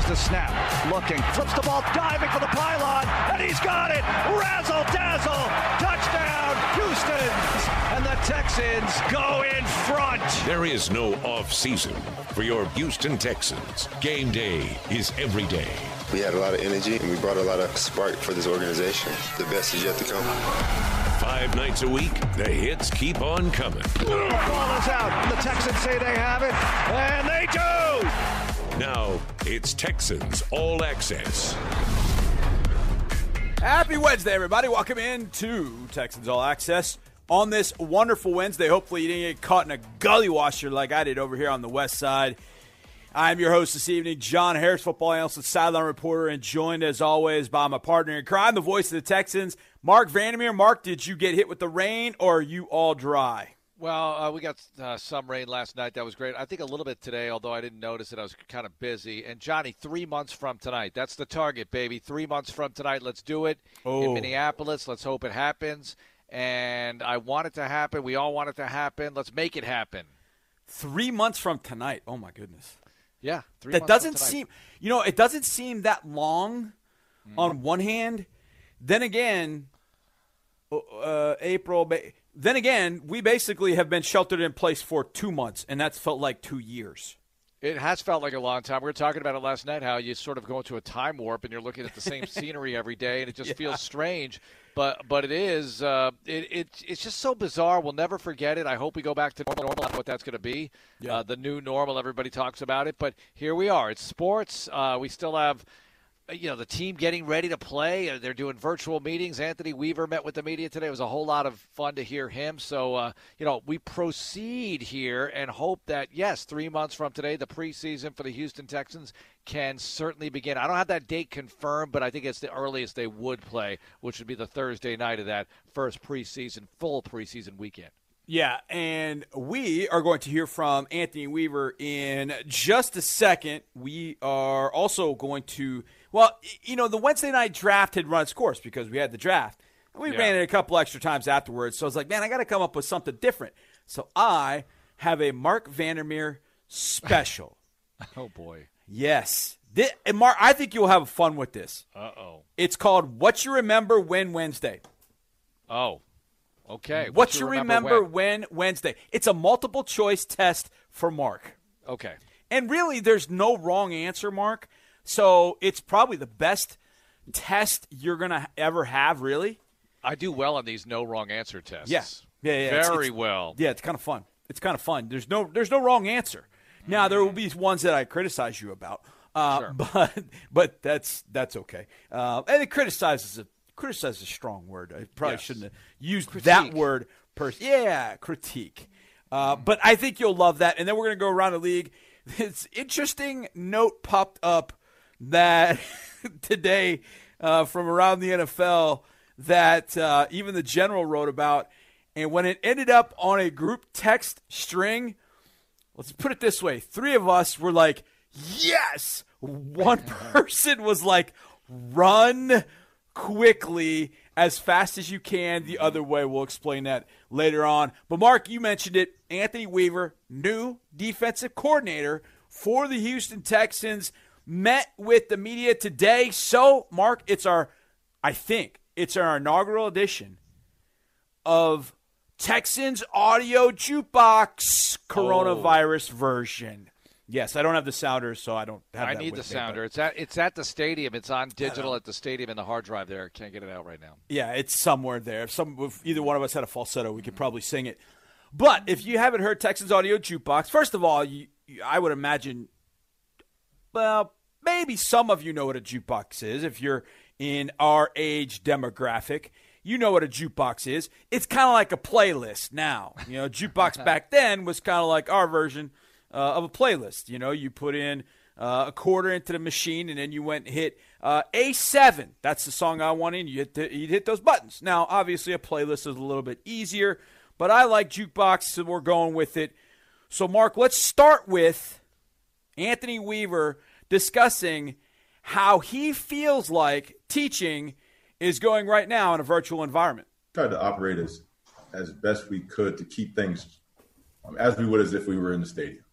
Here's the snap. Looking. Flips the ball. Diving for the pylon. And he's got it. Razzle dazzle. Touchdown. Houston. And the Texans go in front. There is no off season for your Houston Texans. Game day is every day. We had a lot of energy and we brought a lot of spark for this organization. The best is yet to come. Five nights a week, the hits keep on coming. Ball is out. The Texans say they have it, and they do. Now it's Texans All Access. Happy Wednesday, everybody. Welcome into Texans All Access on this wonderful Wednesday. Hopefully, you didn't get caught in a gully washer like I did over here on the west side. I'm your host this evening, John Harris, football analyst and sideline reporter, and joined as always by my partner in crime, the voice of the Texans, Mark Vandermeer. Mark, did you get hit with the rain or are you all dry? Well, uh, we got uh, some rain last night. That was great. I think a little bit today, although I didn't notice it. I was kind of busy. And Johnny, three months from tonight. That's the target, baby. Three months from tonight. Let's do it Oh. in Minneapolis. Let's hope it happens. And I want it to happen. We all want it to happen. Let's make it happen. Three months from tonight. Oh, my goodness. Yeah, three that months from doesn't seem you know it doesn't seem that long on one hand then again uh, april May, then again we basically have been sheltered in place for two months and that's felt like two years It has felt like a long time. We were talking about it last night. How you sort of go into a time warp and you're looking at the same scenery every day, and it just feels strange. But but it is. Uh, it, it it's just so bizarre. We'll never forget it. I hope we go back to normal. What that's going to be. Uh, the new normal. Everybody talks about it, but here we are. It's sports. Uh, we still have. Uh, You know the team getting ready to play. Uh, They're doing virtual meetings. Anthony Weaver met with the media today. It was a whole lot of fun to hear him. So uh, you know we proceed here and hope that yes, three months from today, the preseason for the Houston Texans can certainly begin. I don't have that date confirmed, but I think it's the earliest they would play, which would be the Thursday night of that first preseason, full preseason weekend. yeah and we are going to hear from anthony weaver in just a second we are also going to well you know the wednesday night draft had run its course because we had the draft we Yeah. ran it a couple extra times afterwards so i was like man i got to come up with something different so i have a mark vandermeer special Oh boy. yes Thi- and mark i think you'll have fun with this Uh oh. it's called what you remember when wednesday Oh. Okay. what, you remember, when wednesday it's a multiple choice test for mark Okay. And really, there's no wrong answer, Mark. So it's probably the best test you're going to ever have, really. I do well on these no wrong answer tests. Yeah. Yeah, yeah. Very it's- well. Yeah, it's kind of fun. It's kind of fun. There's no there's no wrong answer. Now there will be ones that I criticize you about, uh, Sure. but but that's that's okay. Uh, and it criticizes a criticize is a strong word. I probably Yes. shouldn't have used that word. Per- yeah, critique. Uh, but I think you'll love that. And then we're going to go around the league. This interesting note popped up that today uh, from around the NFL that uh, even the general wrote about. And when it ended up on a group text string, let's put it this way three of us were like, yes. One person was like, run quickly as fast as you can the other way. We'll explain that later on. But Mark, you mentioned it. Anthony Weaver, new defensive coordinator for the Houston Texans, met with the media today. So, Mark, it's our, I think, it's our inaugural edition of Texans audio jukebox coronavirus oh. version. Yes, I don't have the sounder, so I don't have I need the me, sounder. It's at it's at the stadium. It's on digital at the stadium in the hard drive there. Can't get it out right now. Yeah, it's somewhere there. If some if either one of us had a falsetto, we could probably sing it. But if you haven't heard Texans Audio Jukebox, first of all, you, you, I would imagine, well, maybe some of you know what a jukebox is. If you're in our age demographic, you know what a jukebox is. It's kind of like a playlist now. You know, jukebox back then was kind of like our version uh, of a playlist. You know, you put in uh, a quarter into the machine, and then you went and hit uh, A7. That's the song I wanted. You hit, the, you hit those buttons. Now, obviously, a playlist is a little bit easier, but I like jukebox, so we're going with it. So, Mark, let's start with Anthony Weaver discussing how he feels like teaching is going right now in a virtual environment. tried to operate as as best we could to keep things um, as we would as if we were in the stadium.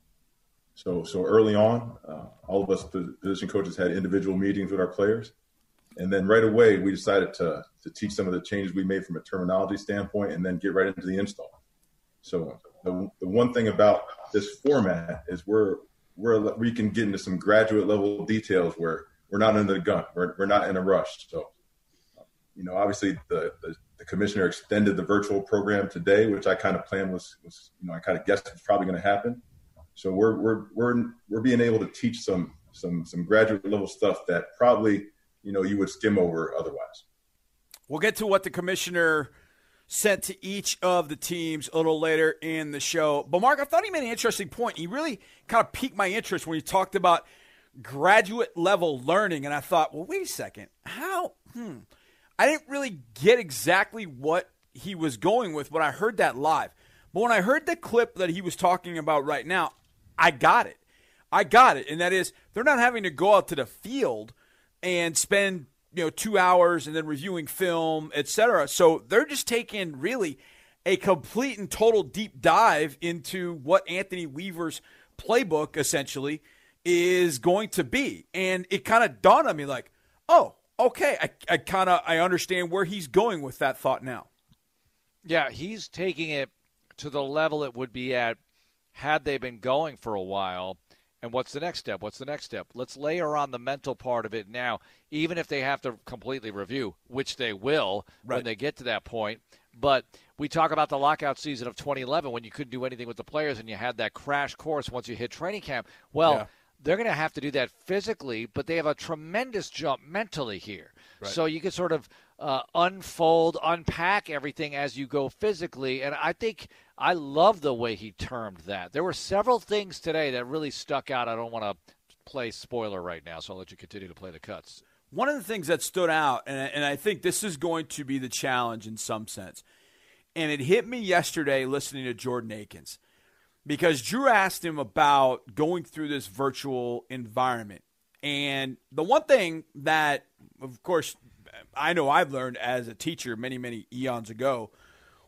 So so early on, uh, all of us position coaches had individual meetings with our players, and then right away we decided to to teach some of the changes we made from a terminology standpoint, and then get right into the install. So the, the one thing about this format is we're we're we can get into some graduate level details where we're not under the gun, we're we're not in a rush. So you know, obviously the, the, the commissioner extended the virtual program today, which I kind of planned was was you know I kind of guessed was probably going to happen. So we're we're we're we're being able to teach some some some graduate level stuff that probably you know you would skim over otherwise. We'll get to what the commissioner sent to each of the teams a little later in the show. But Mark, I thought he made an interesting point. He really kind of piqued my interest when he talked about graduate level learning, and I thought, well, wait a second, how? Hmm. I didn't really get exactly what he was going with when I heard that live. But when I heard the clip that he was talking about right now, I got it. I got it. And that is, they're not having to go out to the field and spend, you know, two hours and then reviewing film, etc. So they're just taking really a complete and total deep dive into what Anthony Weaver's playbook essentially is going to be. And it kind of dawned on me like, oh, okay, I, I kind of I understand where he's going with that thought now. Yeah, he's taking it to the level it would be at had they been going for a while. And what's the next step? What's the next step? Let's layer on the mental part of it now, even if they have to completely review, which they will right. when they get to that point. But we talk about the lockout season of 2011 when you couldn't do anything with the players and you had that crash course once you hit training camp. Well, yeah. they're going to have to do that physically, but they have a tremendous jump mentally here. Right. So you can sort of uh, unfold, unpack everything as you go physically. And I think I love the way he termed that. There were several things today that really stuck out. I don't want to play spoiler right now, so I'll let you continue to play the cuts. One of the things that stood out, and, and I think this is going to be the challenge in some sense, and it hit me yesterday listening to Jordan Akins because Drew asked him about going through this virtual environment. And the one thing that, of course, I know I've learned as a teacher many, many eons ago –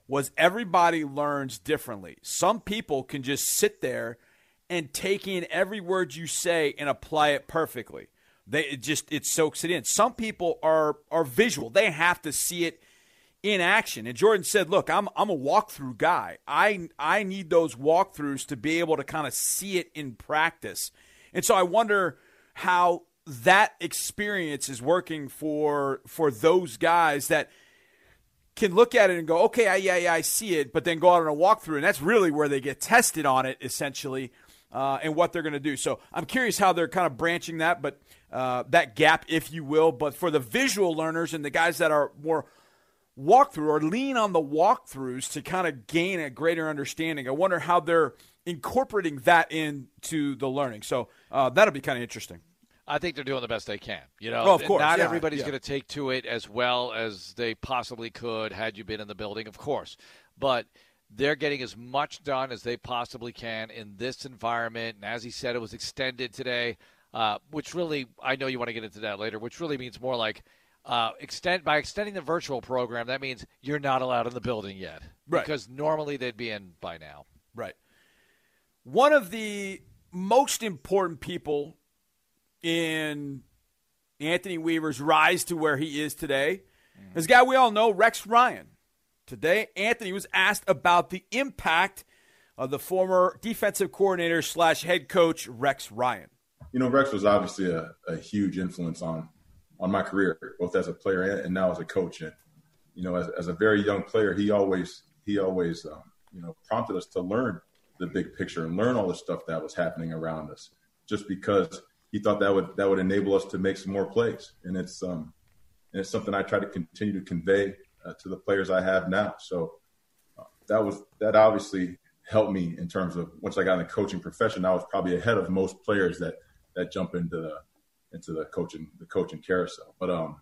was everybody learns differently. Some people can just sit there and take in every word you say and apply it perfectly. They it just it soaks it in. Some people are are visual. They have to see it in action. And Jordan said, "Look, I'm I'm a walkthrough guy. I I need those walkthroughs to be able to kind of see it in practice." And so I wonder how that experience is working for for those guys that can look at it and go, okay, I, yeah, yeah, I see it, but then go out on a walkthrough, and that's really where they get tested on it, essentially, uh, and what they're going to do. So I'm curious how they're kind of branching that, but uh, that gap, if you will. But for the visual learners and the guys that are more walkthrough or lean on the walkthroughs to kind of gain a greater understanding, I wonder how they're incorporating that into the learning. So uh, that'll be kind of interesting. I think they're doing the best they can. You know, oh, of course. not yeah, everybody's yeah. going to take to it as well as they possibly could had you been in the building, of course. But they're getting as much done as they possibly can in this environment. And as he said, it was extended today, uh, which really, I know you want to get into that later, which really means more like uh, extend by extending the virtual program. That means you're not allowed in the building yet, right? Because normally they'd be in by now, right? One of the most important people in Anthony Weaver's rise to where he is today. Mm. This guy we all know, Rex Ryan. Today, Anthony was asked about the impact of the former defensive coordinator slash head coach Rex Ryan. You know, Rex was obviously a, a, huge influence on on my career, both as a player and, and now as a coach. And you know, as, as, a very young player, he always he always um, you know prompted us to learn the big picture and learn all the stuff that was happening around us. Just because he thought that would that would enable us to make some more plays, and it's um, and it's something I try to continue to convey uh, to the players I have now. So uh, that was that obviously helped me in terms of once I got in the coaching profession, I was probably ahead of most players that that jump into the into the coaching the coaching carousel. But um,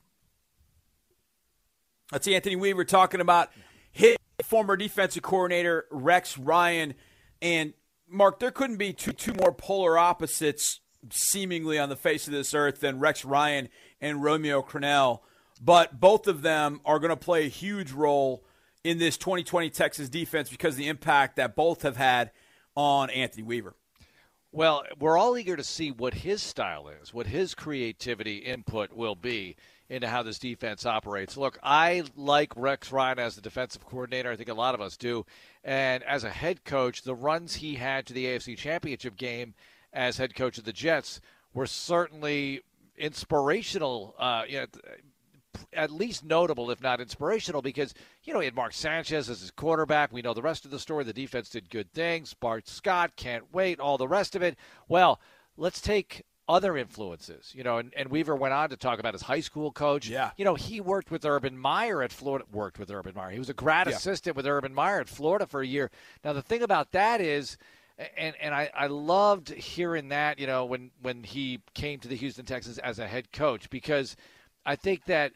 that's Anthony Weaver talking about hit former defensive coordinator Rex Ryan and Mark. There couldn't be two two more polar opposites seemingly on the face of this earth than Rex Ryan and Romeo Crennel. But both of them are going to play a huge role in this 2020 Texas defense because the impact that both have had on Anthony Weaver. Well, we're all eager to see what his style is, what his creativity input will be into how this defense operates. Look, I like Rex Ryan as the defensive coordinator. I think a lot of us do. And as a head coach, the runs he had to the AFC Championship game as head coach of the Jets were certainly inspirational. Uh, you know, at least notable, if not inspirational, because you know he had Mark Sanchez as his quarterback. We know the rest of the story. The defense did good things. Bart Scott can't wait. All the rest of it. Well, let's take other influences, you know, and, and Weaver went on to talk about his high school coach. Yeah. You know, he worked with Urban Meyer at Florida, worked with Urban Meyer. He was a grad Yeah. assistant with Urban Meyer at Florida for a year. Now, the thing about that is, and, and I, I loved hearing that, you know, when, when he came to the Houston Texans as a head coach, because I think that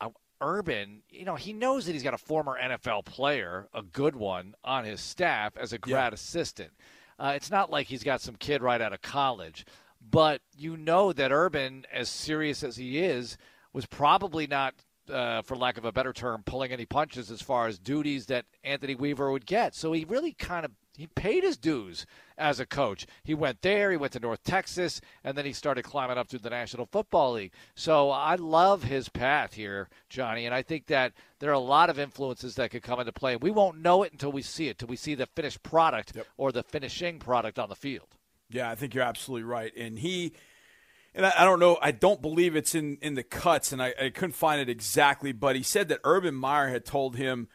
uh, Urban, you know, he knows that he's got a former NFL player, a good one, on his staff as a grad assistant. Uh, it's not like he's got some kid right out of college, but you know that Urban, as serious as he is, was probably not, uh, for lack of a better term, pulling any punches as far as duties that Anthony Weaver would get. So he really kind of he paid his dues as a coach. He went there, he went to North Texas, and then he started climbing up through the National Football League. So I love his path here, Johnny, and I think that there are a lot of influences that could come into play. We won't know it until we see it, till we see the finished product or the finishing product on the field. Yeah, I think you're absolutely right. And he, and I, I don't know, I don't believe it's in, in the cuts, and I, I couldn't find it exactly, but he said that Urban Meyer had told him,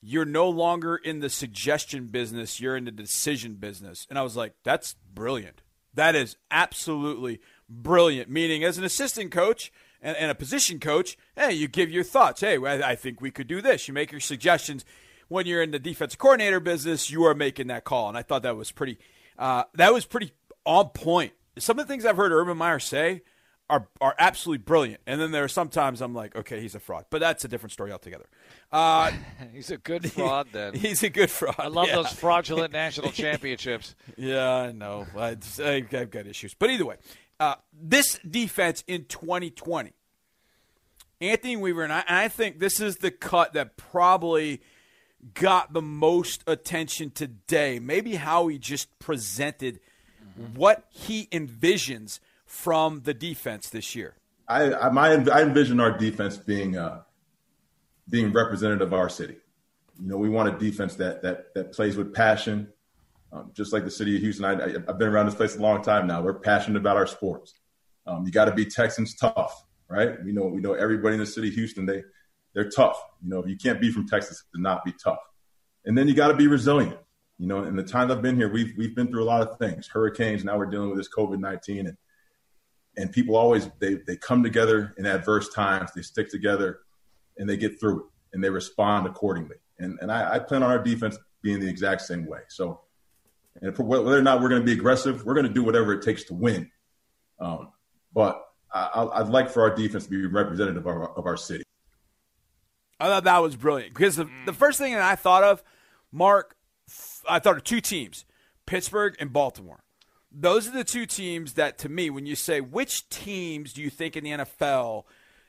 You're no longer in the suggestion business, you're in the decision business. And I was like, That's brilliant. That is absolutely brilliant. Meaning, as an assistant coach and, and a position coach, hey, you give your thoughts. Hey, I, I think we could do this. You make your suggestions. When you're in the defensive coordinator business, you are making that call. And I thought that was pretty uh, that was pretty on point. Some of the things I've heard Urban Meyer say are are absolutely brilliant, and then there are sometimes I'm like, okay, he's a fraud, but that's a different story altogether. Uh, He's a good fraud, then. he's a good fraud. I love yeah. those fraudulent national championships. Yeah, I know. I I've got issues, but either way, uh, this defense in 2020, Anthony Weaver, and I, and I think this is the cut that probably got the most attention today. Maybe how he just presented what he envisions from the defense this year. I, I, my, I envision our defense being uh, being representative of our city. You know, we want a defense that that that plays with passion, um, just like the city of Houston. I, I've been around this place a long time now. We're passionate about our sports. Um, you got to be Texans tough, right? We know we know everybody in the city of Houston. They they're tough. You know, if you can't be from Texas to not be tough. And then you got to be resilient. You know, in the time I've been here, we've we've been through a lot of things, hurricanes. Now we're dealing with this COVID nineteen, and and people always they they come together in adverse times. They stick together, and they get through it, and they respond accordingly. And and I, I plan on our defense being the exact same way. So, and whether or not we're going to be aggressive, we're going to do whatever it takes to win. Um, but I, I'd like for our defense to be representative of our, of our city. I thought that was brilliant because the, the first thing that I thought of, Mark, I thought of two teams, Pittsburgh and Baltimore. Those are the two teams that, to me, when you say which teams do you think in the NFL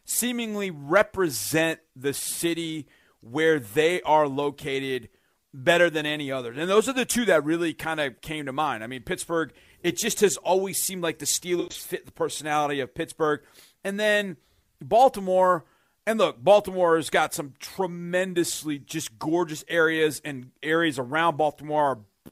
seemingly represent the city where they are located better than any others. And those are the two that really kind of came to mind. I mean, Pittsburgh, it just has always seemed like the Steelers fit the personality of Pittsburgh. And then Baltimore, and look, Baltimore has got some tremendously just gorgeous areas, and areas around Baltimore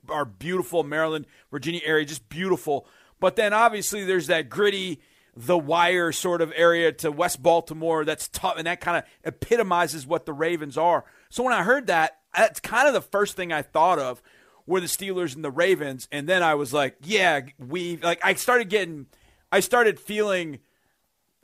are, are beautiful. Maryland, Virginia area, just beautiful. But then obviously there's that gritty, the wire sort of area to West Baltimore that's tough, and that kind of epitomizes what the Ravens are. So when I heard that, that's kind of the first thing I thought of were the Steelers and the Ravens, and then I was like, yeah, we like I started getting, I started feeling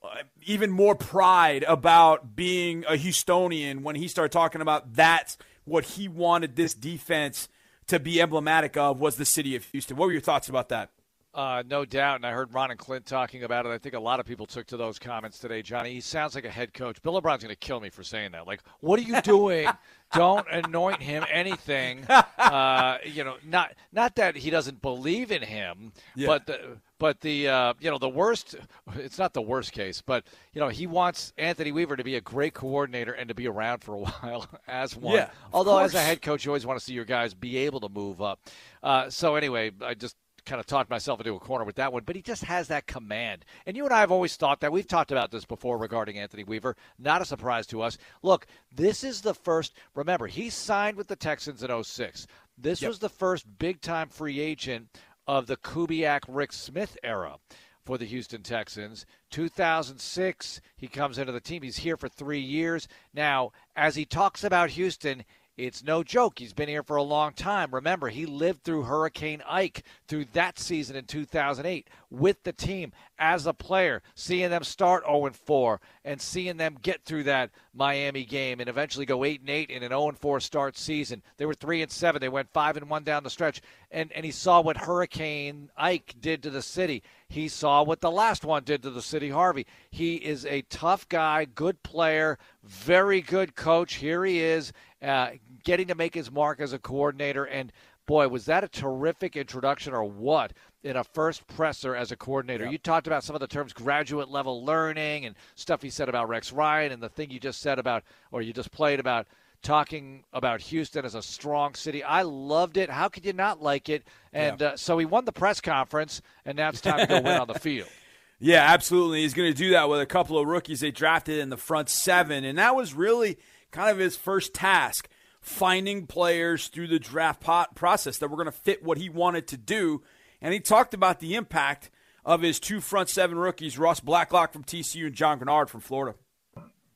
Uh, even more pride about being a Houstonian when he started talking about that's what he wanted this defense to be emblematic of was the city of Houston. What were your thoughts about that? Uh, no doubt, and I heard Ron and Clint talking about it. I think a lot of people took to those comments today, Johnny. He sounds like a head coach. Bill O'Brien's going to kill me for saying that. Like, what are you doing? Don't anoint him anything. Uh, you know, not not that he doesn't believe in him, Yeah. but the but the uh, you know the worst. It's not the worst case, but you know he wants Anthony Weaver to be a great coordinator and to be around for a while as one. Yeah, Although as a head coach, you always want to see your guys be able to move up. Uh, so anyway, I just kind of talked myself into a corner with that one, but he just has that command. And you and I have always thought that. We've talked about this before regarding Anthony Weaver. Not a surprise to us. Look, this is the first, remember, he signed with the Texans in 06. This yep. was the first big time free agent of the Kubiak Rick Smith era for the Houston Texans. 2006, he comes into the team. He's here for three years. Now, as he talks about Houston, it's no joke. He's been here for a long time. Remember, he lived through Hurricane Ike through that season in 2008 with the team as a player, seeing them start 0 4 and seeing them get through that Miami game and eventually go 8 and 8 in an 0 4 start season. They were 3 and 7. They went 5 and 1 down the stretch. And and he saw what Hurricane Ike did to the city. He saw what the last one did to the city Harvey. He is a tough guy, good player, very good coach. Here he is uh, getting to make his mark as a coordinator. And boy, was that a terrific introduction or what in a first presser as a coordinator? You talked about some of the terms graduate level learning and stuff he said about Rex Ryan and the thing you just said about, or you just played about talking about Houston as a strong city. I loved it. How could you not like it? And yeah. uh, so he won the press conference, and now it's time to go win on the field. Yeah, absolutely. He's going to do that with a couple of rookies they drafted in the front seven. And that was really kind of his first task finding players through the draft process that were going to fit what he wanted to do. And he talked about the impact of his two front seven rookies, Ross Blacklock from TCU and John Greenard from Florida.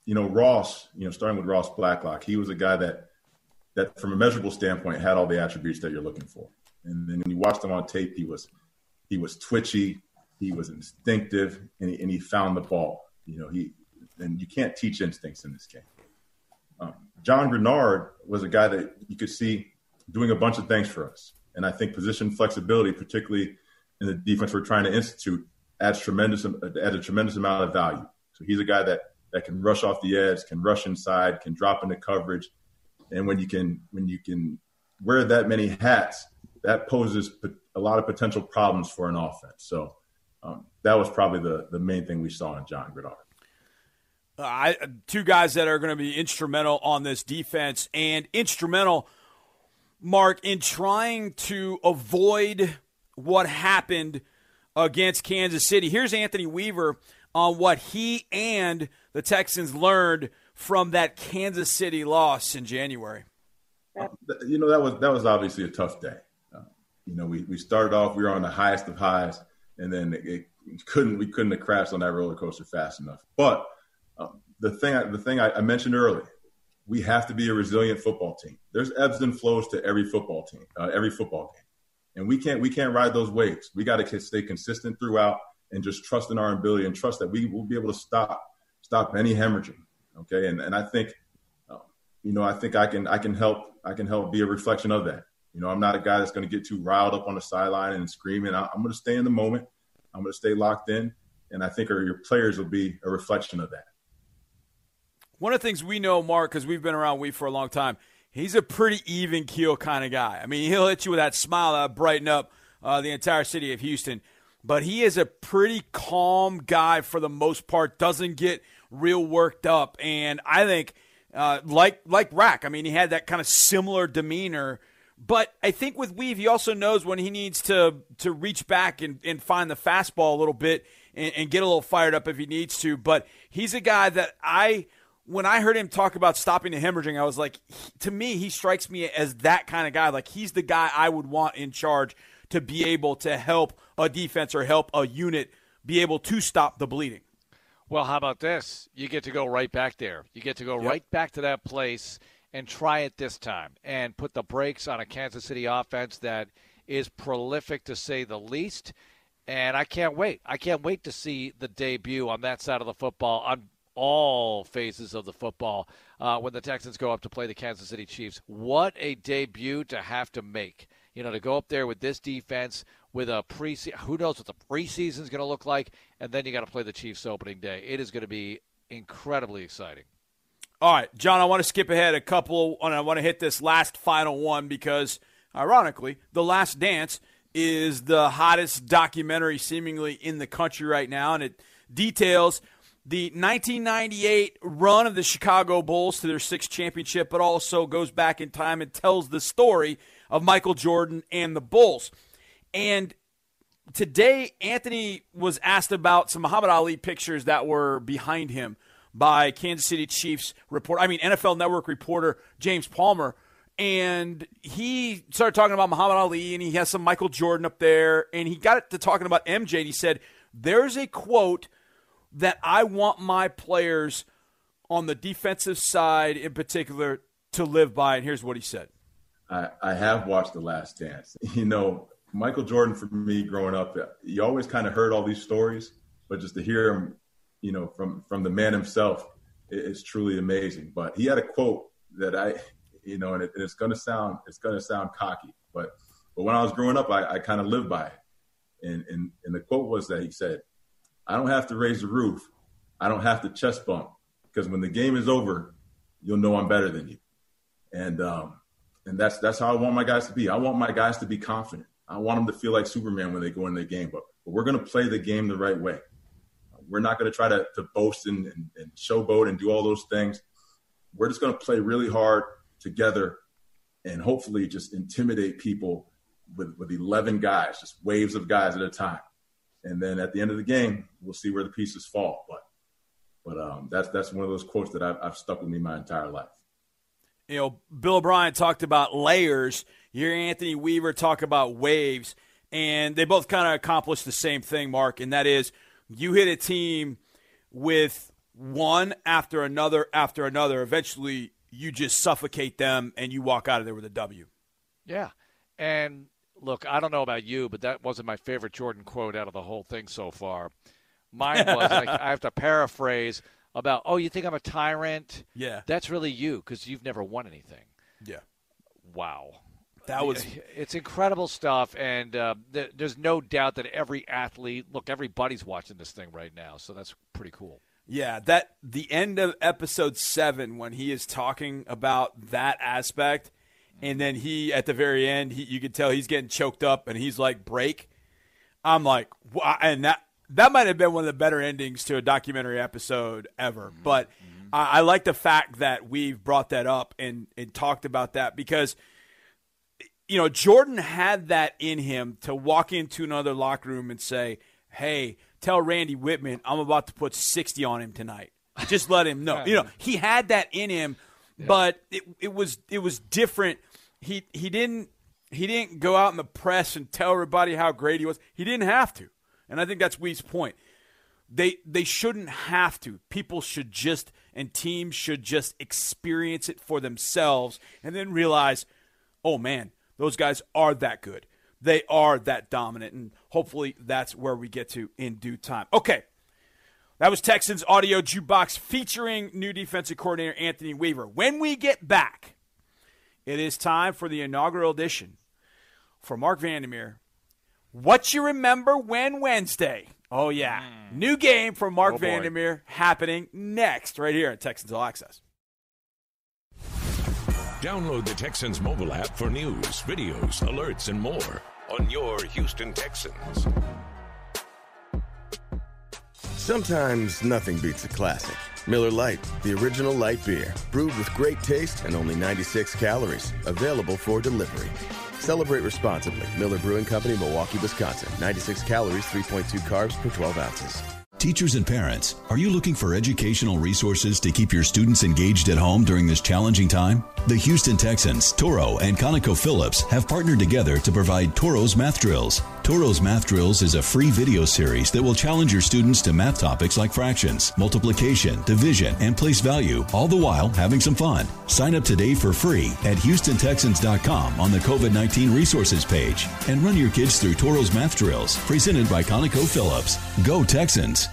You know, Ross, you know, starting with Ross Blacklock, he was a guy that, that from a measurable standpoint, had all the attributes that you're looking for. And then when you watched him on tape, he was he was twitchy, he was instinctive, and he, and he found the ball. You know, he and you can't teach instincts in this game. Um, John Greenard was a guy that you could see doing a bunch of things for us. And I think position flexibility, particularly in the defense we're trying to institute, adds tremendous adds a tremendous amount of value. So he's a guy that that can rush off the edge, can rush inside, can drop into coverage, and when you can when you can wear that many hats, that poses a lot of potential problems for an offense. So um, that was probably the the main thing we saw in John Greenard. Uh, I, two guys that are going to be instrumental on this defense and instrumental, Mark, in trying to avoid what happened against Kansas City. Here's Anthony Weaver on what he and the Texans learned from that Kansas City loss in January. You know that was that was obviously a tough day. Uh, you know, we, we started off we were on the highest of highs, and then it, it couldn't we couldn't have crashed on that roller coaster fast enough. But um, the thing, the thing I, I mentioned earlier, we have to be a resilient football team. There's ebbs and flows to every football team, uh, every football game, and we can't we can't ride those waves. We got to stay consistent throughout and just trust in our ability and trust that we will be able to stop stop any hemorrhaging. Okay, and and I think, um, you know, I think I can I can help I can help be a reflection of that. You know, I'm not a guy that's going to get too riled up on the sideline and screaming. I, I'm going to stay in the moment. I'm going to stay locked in, and I think our, your players will be a reflection of that. One of the things we know, Mark, because we've been around we for a long time, he's a pretty even keel kind of guy. I mean, he'll hit you with that smile that brighten up uh, the entire city of Houston. But he is a pretty calm guy for the most part. Doesn't get real worked up, and I think uh, like like Rack. I mean, he had that kind of similar demeanor. But I think with Weave, he also knows when he needs to to reach back and, and find the fastball a little bit and, and get a little fired up if he needs to. But he's a guy that I when I heard him talk about stopping the hemorrhaging, I was like, to me, he strikes me as that kind of guy. Like he's the guy I would want in charge to be able to help a defense or help a unit be able to stop the bleeding. Well, how about this? You get to go right back there. You get to go yep. right back to that place and try it this time and put the brakes on a Kansas City offense that is prolific to say the least. And I can't wait. I can't wait to see the debut on that side of the football on all phases of the football uh, when the Texans go up to play the Kansas City Chiefs. What a debut to have to make. You know, to go up there with this defense, with a preseason, who knows what the preseason is going to look like, and then you got to play the Chiefs opening day. It is going to be incredibly exciting. All right, John, I want to skip ahead a couple, and I want to hit this last final one because, ironically, The Last Dance is the hottest documentary seemingly in the country right now, and it details – the 1998 run of the Chicago Bulls to their sixth championship, but also goes back in time and tells the story of Michael Jordan and the Bulls. And today, Anthony was asked about some Muhammad Ali pictures that were behind him by Kansas City Chiefs reporter, I mean, NFL Network reporter James Palmer. And he started talking about Muhammad Ali, and he has some Michael Jordan up there. And he got to talking about MJ, and he said, There's a quote that I want my players on the defensive side in particular to live by. And here's what he said I, I have watched The Last Dance. You know, Michael Jordan, for me growing up, you always kind of heard all these stories, but just to hear him, you know, from, from the man himself, is truly amazing. But he had a quote that I, you know, and, it, it's going to sound, it's going to sound cocky, but, but when I was growing up, I, I kind of lived by it. And, and, and the quote was that he said, I don't have to raise the roof. I don't have to chest bump because when the game is over, you'll know I'm better than you. And, um, and that's, that's how I want my guys to be. I want my guys to be confident. I want them to feel like Superman when they go in the game, but, but we're going to play the game the right way. We're not going to try to, to boast and, and, and showboat and do all those things. We're just going to play really hard together and hopefully just intimidate people with, with 11 guys, just waves of guys at a time. And then at the end of the game, we'll see where the pieces fall. But but um, that's that's one of those quotes that I've, I've stuck with me my entire life. You know, Bill O'Brien talked about layers. You hear Anthony Weaver talk about waves, and they both kind of accomplish the same thing, Mark, and that is you hit a team with one after another after another. Eventually, you just suffocate them, and you walk out of there with a W. Yeah, and look, I don't know about you, but that wasn't my favorite Jordan quote out of the whole thing so far. Mine was, I have to paraphrase about, oh, you think I'm a tyrant? Yeah. That's really you because you've never won anything. Yeah. Wow. That was it's incredible stuff, and uh, th- there's no doubt that every athlete, look, everybody's watching this thing right now, so that's pretty cool. Yeah, that the end of episode seven when he is talking about that aspect, and then he at the very end, he, you can tell he's getting choked up, and he's like, "Break." I'm like, wow, and that that might have been one of the better endings to a documentary episode ever. Mm-hmm. But mm-hmm. I, I, like the fact that we've brought that up and, and talked about that because, you know, Jordan had that in him to walk into another locker room and say, hey, tell Randy Wittman I'm about to put 60 on him tonight. Just let him know. you know, he had that in him, yeah. but it, it was it was different. He he didn't he didn't go out in the press and tell everybody how great he was. He didn't have to. And I think that's Wee's point. They they shouldn't have to. People should just and teams should just experience it for themselves and then realize, oh man, those guys are that good. They are that dominant, and hopefully that's where we get to in due time. Okay. That was Texans Audio Jukebox featuring new defensive coordinator Anthony Weaver. When we get back, it is time for the inaugural edition for Mark Vandermeer what you remember when Wednesday. Oh, yeah. Mm. New game from Mark oh, Vandermeer happening next, right here at Texans All Access. Download the Texans mobile app for news, videos, alerts, and more on your Houston Texans. Sometimes nothing beats a classic. Miller Lite, the original light beer, brewed with great taste and only 96 calories, available for delivery. Celebrate responsibly. Miller Brewing Company, Milwaukee, Wisconsin. 96 calories, 3.2 carbs per 12 ounces. Teachers and parents, are you looking for educational resources to keep your students engaged at home during this challenging time? The Houston Texans, Toro, and ConocoPhillips have partnered together to provide Toro's Math Drills. Toro's Math Drills is a free video series that will challenge your students to math topics like fractions, multiplication, division, and place value, all the while having some fun. Sign up today for free at HoustonTexans.com on the COVID 19 resources page and run your kids through Toro's Math Drills, presented by ConocoPhillips. Go Texans!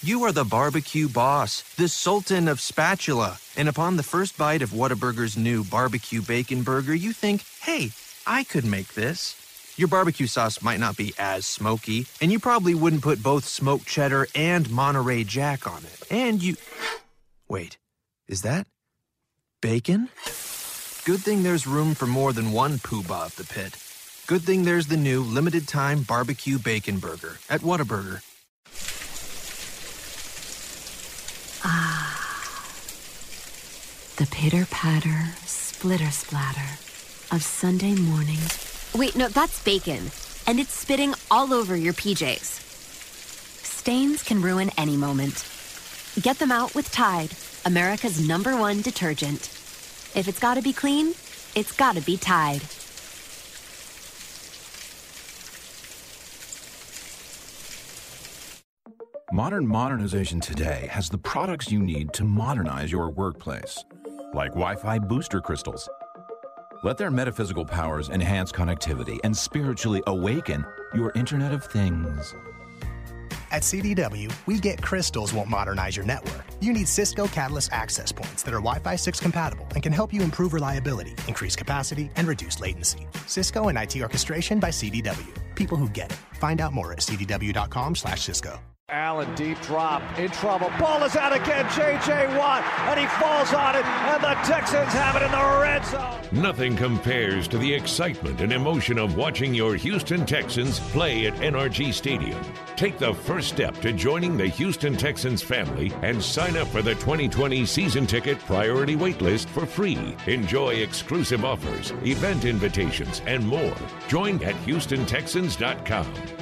You are the barbecue boss, the sultan of spatula. And upon the first bite of Whataburger's new barbecue bacon burger, you think, hey, I could make this. Your barbecue sauce might not be as smoky, and you probably wouldn't put both smoked cheddar and Monterey Jack on it. And you. Wait, is that bacon? Good thing there's room for more than one poobah of the pit. Good thing there's the new limited time barbecue bacon burger at Whataburger. Ah. The pitter patter, splitter splatter of Sunday mornings. Wait, no, that's bacon. and it's spitting all over your PJs. Stains can ruin any moment. Get them out with Tide, America's number one detergent. If it's gotta be clean, it's gotta be Tide. Modern modernization today has the products you need to modernize your workplace, like Wi Fi booster crystals. Let their metaphysical powers enhance connectivity and spiritually awaken your Internet of Things. At CDW, we get crystals won't modernize your network. You need Cisco Catalyst access points that are Wi Fi 6 compatible and can help you improve reliability, increase capacity, and reduce latency. Cisco and IT orchestration by CDW. People who get it. Find out more at cdw.com/slash Cisco. Allen deep drop in trouble. Ball is out again. J.J. Watt, and he falls on it, and the Texans have it in the red zone. Nothing compares to the excitement and emotion of watching your Houston Texans play at NRG Stadium. Take the first step to joining the Houston Texans family and sign up for the 2020 season ticket priority waitlist for free. Enjoy exclusive offers, event invitations, and more. Join at HoustonTexans.com.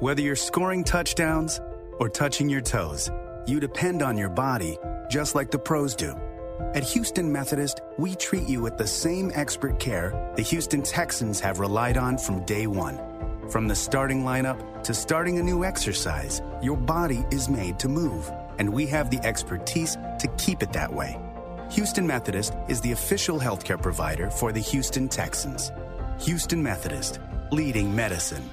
Whether you're scoring touchdowns or touching your toes, you depend on your body just like the pros do. At Houston Methodist, we treat you with the same expert care the Houston Texans have relied on from day one. From the starting lineup to starting a new exercise, your body is made to move, and we have the expertise to keep it that way. Houston Methodist is the official healthcare provider for the Houston Texans. Houston Methodist, leading medicine.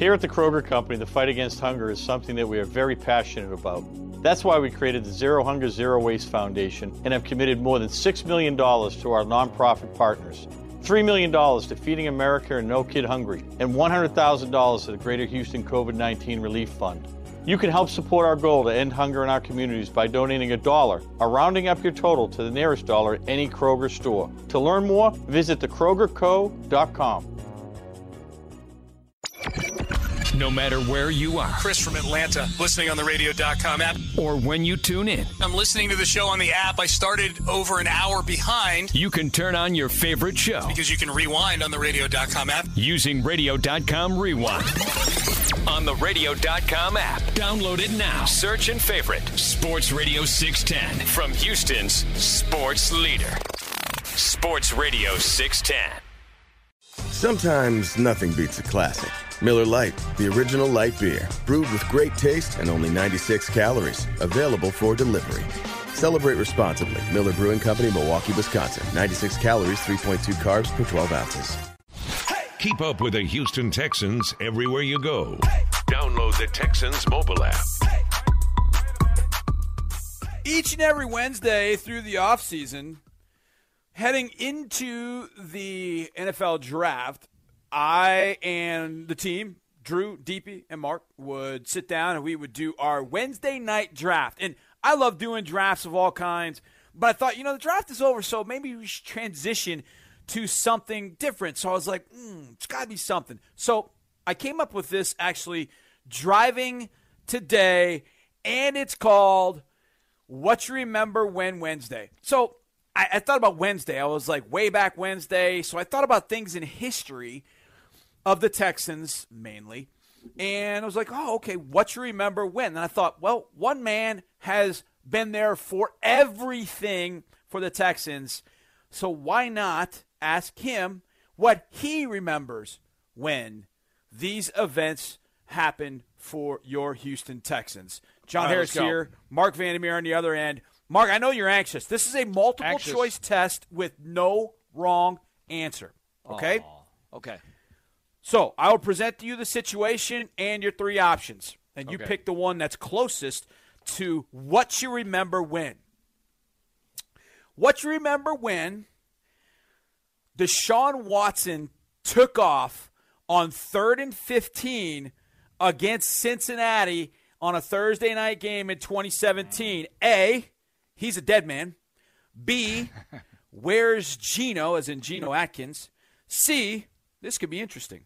Here at the Kroger Company, the fight against hunger is something that we are very passionate about. That's why we created the Zero Hunger Zero Waste Foundation and have committed more than $6 million to our nonprofit partners. $3 million to Feeding America and No Kid Hungry, and $100,000 to the Greater Houston COVID 19 Relief Fund. You can help support our goal to end hunger in our communities by donating a dollar or rounding up your total to the nearest dollar at any Kroger store. To learn more, visit thekrogerco.com. No matter where you are. Chris from Atlanta, listening on the radio.com app. Or when you tune in. I'm listening to the show on the app. I started over an hour behind. You can turn on your favorite show. Because you can rewind on the radio.com app. Using radio.com rewind. On the radio.com app. Download it now. Search and favorite Sports Radio 610 from Houston's sports leader. Sports Radio 610. Sometimes nothing beats a classic. Miller Lite, the original light beer, brewed with great taste and only 96 calories, available for delivery. Celebrate responsibly. Miller Brewing Company, Milwaukee, Wisconsin. 96 calories, 3.2 carbs per 12 ounces. Keep up with the Houston Texans everywhere you go. Download the Texans mobile app. Each and every Wednesday through the offseason, heading into the NFL draft, I and the team, Drew, Deepy, and Mark, would sit down and we would do our Wednesday night draft. And I love doing drafts of all kinds, but I thought, you know, the draft is over, so maybe we should transition to something different. So I was like, mm, it's got to be something. So I came up with this actually driving today, and it's called What You Remember When Wednesday. So I, I, thought about Wednesday. I was like, way back Wednesday. So I thought about things in history of the Texans mainly. And I was like, oh, okay, what you remember when? And I thought, well, one man has been there for everything for the Texans. So why not ask him what he remembers when these events happened for your Houston Texans? John right, Harris here, Mark Vandermeer on the other end. Mark, I know you're anxious. This is a multiple anxious. choice test with no wrong answer. Okay? Aww. Okay. So I will present to you the situation and your three options, and you okay. pick the one that's closest to what you remember when. What you remember when Deshaun Watson took off on third and 15 against Cincinnati on a Thursday night game in 2017. A, he's a dead man. B, where's Geno, as in Geno Atkins? C, this could be interesting.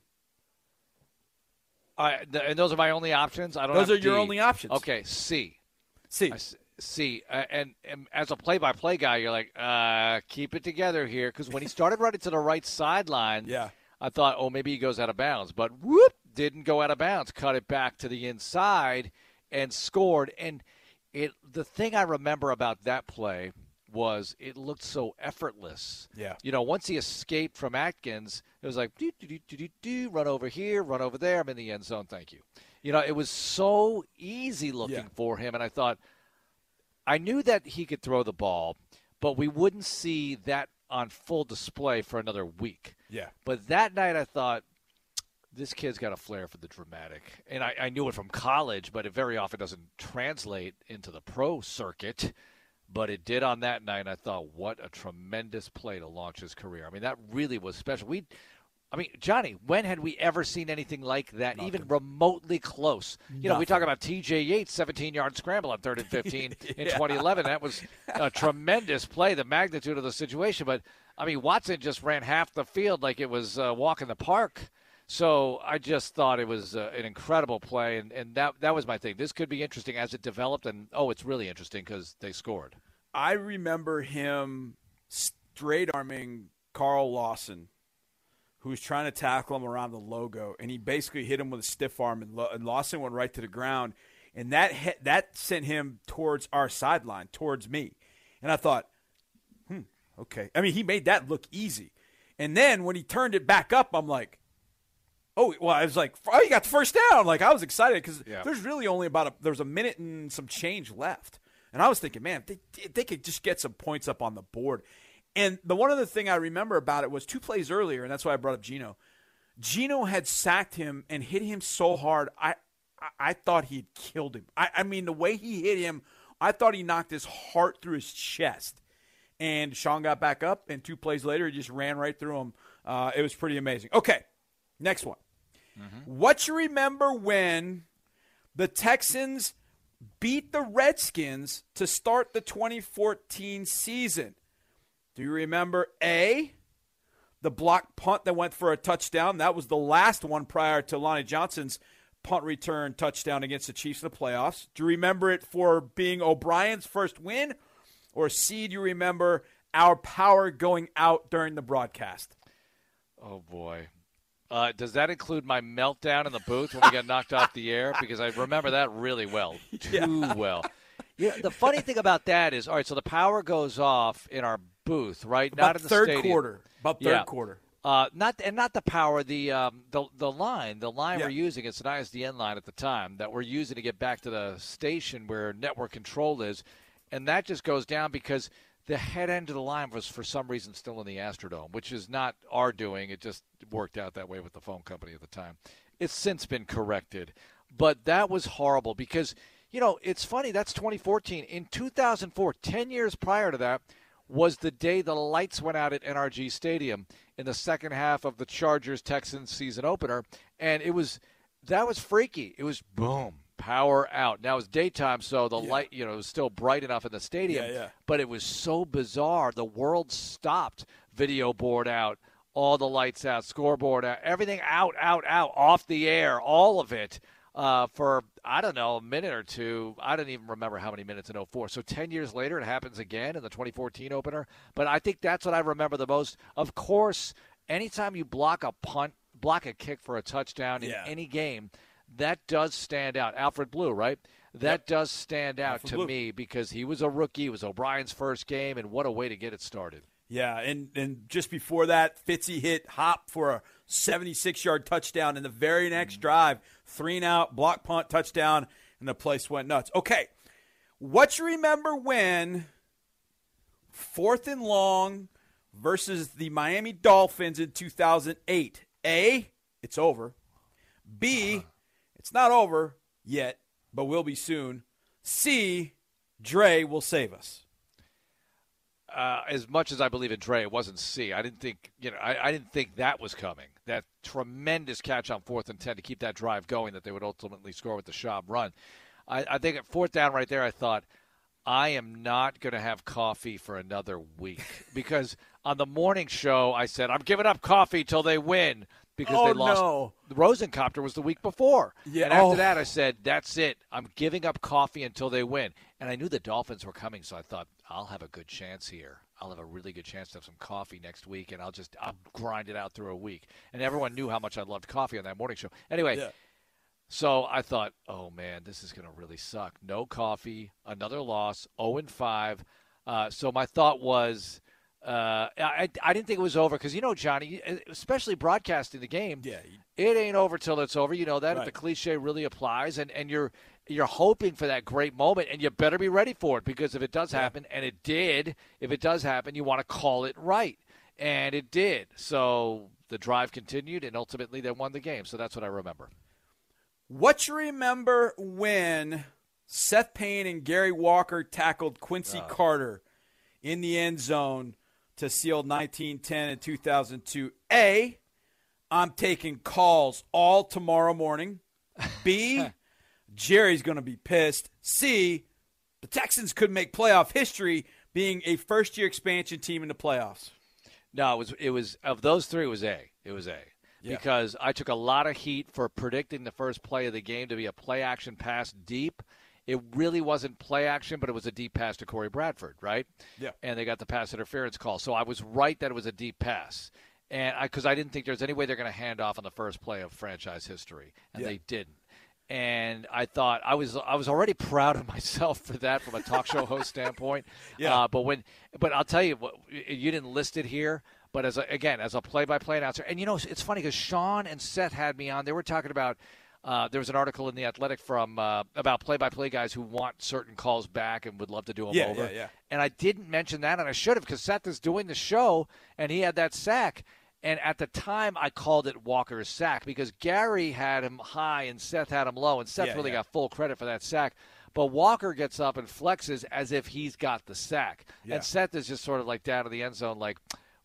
Uh, th- and those are my only options. I don't. Those are your D. only options. Okay, C. C. I C. Uh, and, and as a play-by-play guy, you're like, uh, keep it together here, because when he started running to the right sideline, yeah, I thought, oh, maybe he goes out of bounds, but whoop, didn't go out of bounds. Cut it back to the inside and scored. And it the thing I remember about that play was it looked so effortless. Yeah. You know, once he escaped from Atkins, it was like do do do do do do run over here, run over there. I'm in the end zone. Thank you. You know, it was so easy looking Yeah. for him, and I thought I knew that he could throw the ball, but we wouldn't see that on full display for another week. Yeah. But that night, I thought this kid's got a flair for the dramatic, and I, I knew it from college, but it very often doesn't translate into the pro circuit. But it did on that night. and I thought, what a tremendous play to launch his career. I mean, that really was special. We, I mean, Johnny, when had we ever seen anything like that, even remotely close? You know, we talk about T.J. Yates, 17-yard scramble on third and 15 in 2011. That was a tremendous play, the magnitude of the situation. But I mean, Watson just ran half the field like it was uh, walking the park. So I just thought it was uh, an incredible play, and, and that that was my thing. This could be interesting as it developed, and oh, it's really interesting because they scored. I remember him straight arming Carl Lawson, who was trying to tackle him around the logo, and he basically hit him with a stiff arm, and, Law- and Lawson went right to the ground, and that that sent him towards our sideline, towards me, and I thought, hmm, okay. I mean, he made that look easy, and then when he turned it back up, I'm like. Oh well, I was like, oh, you got the first down. Like I was excited because Yeah. there's really only about a there's a minute and some change left, and I was thinking, man, they they could just get some points up on the board. And the one other thing I remember about it was two plays earlier, and that's why I brought up Geno. Geno had sacked him and hit him so hard, I I, I thought he'd killed him. I, I mean, the way he hit him, I thought he knocked his heart through his chest. And Sean got back up, and two plays later, he just ran right through him. Uh, it was pretty amazing. Okay, next one. Mm-hmm. What you remember when the Texans beat the Redskins to start the 2014 season? Do you remember A, the block punt that went for a touchdown? That was the last one prior to Lonnie Johnson's punt return touchdown against the Chiefs in the playoffs. Do you remember it for being O'Brien's first win? Or C, do you remember our power going out during the broadcast? Oh boy. Uh, does that include my meltdown in the booth when we got knocked off the air? Because I remember that really well, too well. Yeah, the funny thing about that is, all right. So the power goes off in our booth, right? About not in the third stadium. quarter. About third Yeah. quarter. Uh, not and not the power, the um, the the line, the line Yeah. we're using. It's an ISDN line at the time that we're using to get back to the station where network control is, and that just goes down because the head end of the line was for some reason still in the Astrodome, which is not our doing. It just worked out that way with the phone company at the time. It's since been corrected, but that was horrible because you know it's funny. That's 2014. In 2004, 10 years prior to that was the day the lights went out at NRG Stadium in the second half of the Chargers Texans season opener, and it was that was freaky. It was boom, power out. Now it's daytime, so the light, you know, was still bright enough in the stadium. Yeah, yeah. But it was so bizarre. The world stopped. Video board out, all the lights out, scoreboard out, everything out, out, out, off the air, all of it. Uh, for I don't know a minute or two. I don't even remember how many minutes in 04. So 10 years later, it happens again in the 2014 opener. But I think that's what I remember the most. Of course, anytime you block a punt, block a kick for a touchdown in Yeah. any game, that does stand out. Alfred Blue, right? That does stand out Alfred to Blue. me because he was a rookie. It was O'Brien's first game, and what a way to get it started. Yeah, and, and just before that, Fitzy hit Hop for a 76 yard touchdown in the very next mm-hmm. drive. Three and out, block punt, touchdown, and the place went nuts. Okay, what you remember when fourth and long versus the Miami Dolphins in 2008? A, it's over. B, uh-huh. It's not over yet, but will be soon. C, Dre will save us. uh, as much as I believe in Dre, it wasn't C. I didn't think you know I, I didn't think that was coming. That tremendous catch on fourth and ten to keep that drive going that they would ultimately score with the Schaub run. I, I think at fourth down right there, I thought I am not going to have coffee for another week because on the morning show I said I'm giving up coffee till they win because Oh, they lost. no. The Rosencopter was the week before. Yeah, And after oh. that, I said, "That's it. I'm giving up coffee until they win." And I knew the Dolphins were coming, so I thought I'll have a good chance here. I'll have a really good chance to have some coffee next week, and I'll just I'll grind it out through a week. And everyone knew how much I loved coffee on that morning show. Anyway. Yeah. So I thought, oh man, this is going to really suck. No coffee, another loss, 0 and 5. Uh, so my thought was, uh, I, I didn't think it was over because you know, Johnny, especially broadcasting the game, Yeah, it ain't over till it's over. You know that Right. the cliche really applies, and, and you're you're hoping for that great moment, and you better be ready for it because if it does happen, and it did, if it does happen, you want to call it right, and it did. So the drive continued, and ultimately they won the game. So that's what I remember. What you remember when Seth Payne and Gary Walker tackled Quincy Uh. Carter in the end zone to seal 1910 and 2002? A, I'm taking calls all tomorrow morning. B, Jerry's going to be pissed. C, the Texans could make playoff history being a first year expansion team in the playoffs. No, it was it was of those three. It was A. It was A. Yeah. Because I took a lot of heat for predicting the first play of the game to be a play action pass deep. It really wasn't play action, but it was a deep pass to Corey Bradford, right? Yeah. And they got the pass interference call. So I was right that it was a deep pass. And I because I, didn't think there's any way they're going to hand off on the first play of franchise history, and Yeah. they didn't. And I thought I was I was already proud of myself for that from a talk show host standpoint. Yeah. Uh, but when but I'll tell you what you didn't list it here. But as a, again as a play-by-play announcer, and you know it's funny because Sean and Seth had me on. They were talking about uh, there was an article in the Athletic from uh, about play-by-play guys who want certain calls back and would love to do them Yeah, over. yeah, yeah. And I didn't mention that, and I should have because Seth is doing the show, and he had that sack. And at the time, I called it Walker's sack because Gary had him high and Seth had him low, and Seth Yeah, really yeah. got full credit for that sack. But Walker gets up and flexes as if he's got the sack, and Seth is just sort of like down in the end zone, like.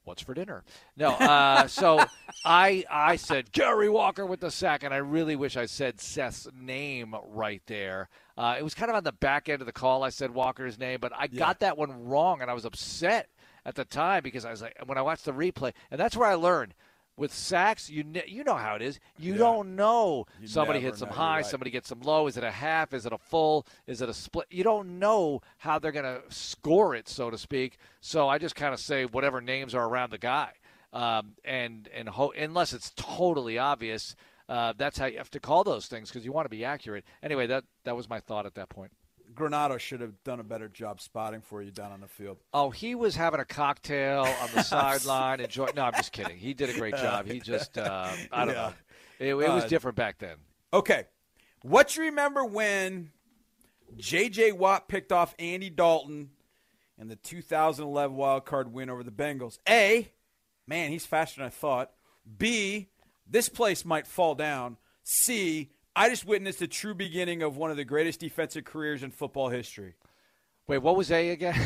What's for dinner? No, uh, so I I said Gary Walker with the sack, and I really wish I said Seth's name right there. Uh, it was kind of on the back end of the call. I said Walker's name, but I got that one wrong, and I was upset at the time because I was like, when I watched the replay, and that's where I learned with sacks, you kn- you know how it is. You don't know You somebody hits them high, right. somebody gets them low. Is it a half? Is it a full? Is it a split? You don't know how they're going to score it, so to speak. So I just kind of say whatever names are around the guy, um, and and ho- unless it's totally obvious. Uh, that's how you have to call those things because you want to be accurate. Anyway, that that was my thought at that point. Granado should have done a better job spotting for you down on the field. Oh, he was having a cocktail on the sideline. Enjoy. No, I'm just kidding. He did a great job. He just, uh, I don't Yeah. know. It, it was Uh, different back then. Okay. What do you remember when J.J. Watt picked off Andy Dalton in the 2011 wild card win over the Bengals? A, man, he's faster than I thought. B, this place might fall down. C, I just witnessed the true beginning of one of the greatest defensive careers in football history. Wait, what was A again?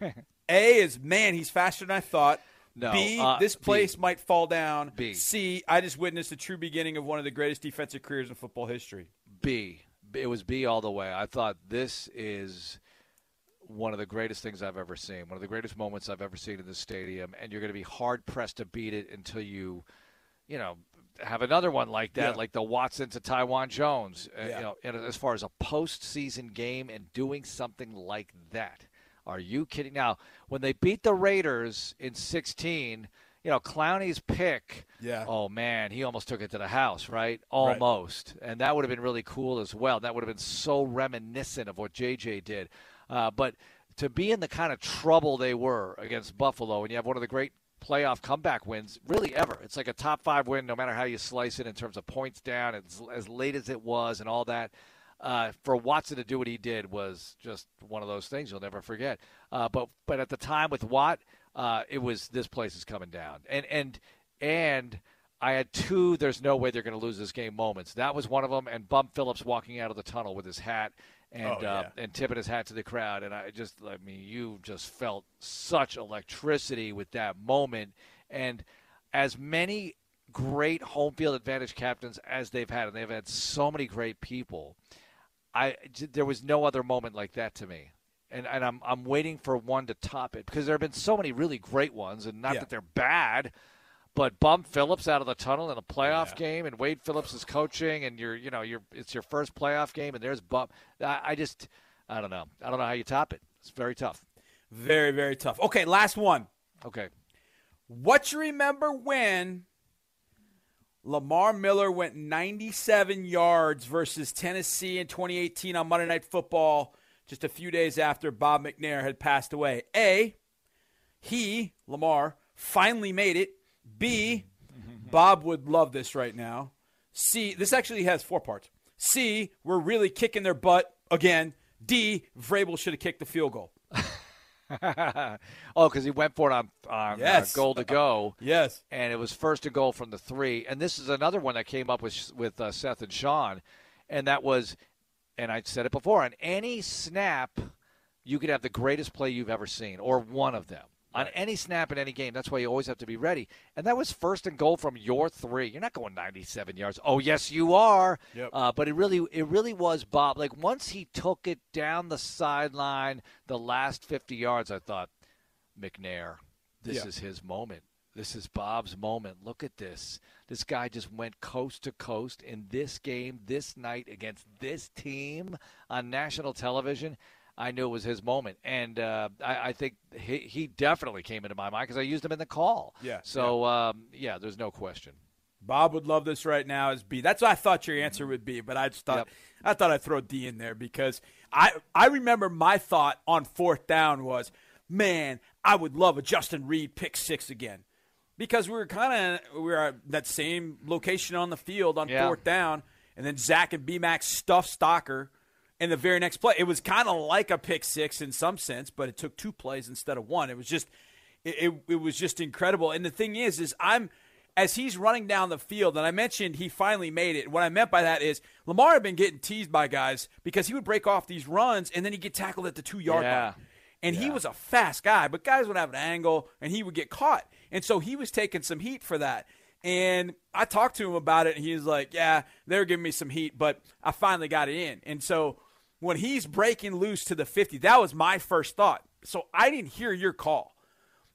A is, man, he's faster than I thought. No, B, uh, this B. place might fall down. B. C, I just witnessed the true beginning of one of the greatest defensive careers in football history. B. It was B all the way. I thought this is one of the greatest things I've ever seen, one of the greatest moments I've ever seen in this stadium, and you're going to be hard pressed to beat it until you, you know, have another one like that, Yeah. like the Watson to Taiwan Jones. Uh, Yeah. You know, and as far as a postseason game and doing something like that, are you kidding? Now, when they beat the Raiders in 16. You know, Clowney's pick. Yeah. Oh man, he almost took it to the house, right? Almost, and that would have been really cool as well. That would have been so reminiscent of what JJ did. Uh, but to be in the kind of trouble they were against Buffalo, and you have one of the great playoff comeback wins, really ever. It's like a top five win, no matter how you slice it in terms of points down, as, as late as it was, and all that. Uh, for Watson to do what he did was just one of those things you'll never forget. Uh, but but at the time with Watt, uh, it was this place is coming down, and and and I had two. There's no way they're going to lose this game. Moments. That was one of them. And Bum Phillips walking out of the tunnel with his hat and Oh, yeah. uh, and tipping his hat to the crowd. And I just, I mean, you just felt such electricity with that moment. And as many great home field advantage captains as they've had, and they've had so many great people. I there was no other moment like that to me. And, and I'm I'm waiting for one to top it because there have been so many really great ones, and not Yeah. that they're bad, but Bum Phillips out of the tunnel in a playoff game, and Wade Phillips is coaching, and you're you know you're it's your first playoff game, and there's Bum. I, I just I don't know I don't know how you top it. It's very tough. Very, very tough. Okay, last one. Okay. What you remember when Lamar Miller went 97 yards versus Tennessee in 2018 on Monday Night Football, just a few days after Bob McNair had passed away? A, he, Lamar, finally made it. B, Bob would love this right now. C, this actually has four parts. C, we're really kicking their butt again. D, Vrabel should have kicked the field goal. oh, because he went for it on, on Yes. uh, goal to go. yes. And it was first and goal from the three. And this is another one that came up with with uh, Seth and Sean, and that was, and I said it before, on any snap, you could have the greatest play you've ever seen, or one of them. On any snap in any game, that's why you always have to be ready. And that was first and goal from your three. You're not going 97 yards. Oh yes, you are. Yep. Uh, but it really, it really was Bob. Like once he took it down the sideline, the last 50 yards, I thought, McNair, this Yeah. is his moment. This is Bob's moment. Look at this. This guy just went coast to coast in this game, this night against this team on national television. I knew it was his moment, and uh, I, I think he, he definitely came into my mind because I used him in the call. Yeah, So Um, yeah, there's no question. Bob would love this right now as B. That's what I thought your answer would be, but I just thought I thought I'd throw D in there because I I remember my thought on fourth down was, man, I would love a Justin Reid pick six again. Because we were kind of we were at that same location on the field on Yeah. fourth down, and then Zach and B Max stuff Stalker in the very next play. It was kind of like a pick six in some sense, but it took two plays instead of one. It was just it, it, it was just incredible. And the thing is, is I'm as he's running down the field, and I mentioned he finally made it. What I meant by that is Lamar had been getting teased by guys because he would break off these runs and then he'd get tackled at the two yard Yeah. line. And he was a fast guy, but guys would have an angle and he would get caught. And so he was taking some heat for that. And I talked to him about it, and he was like, Yeah, they were giving me some heat, but I finally got it in. And so when he's breaking loose to the 50, that was my first thought. So I didn't hear your call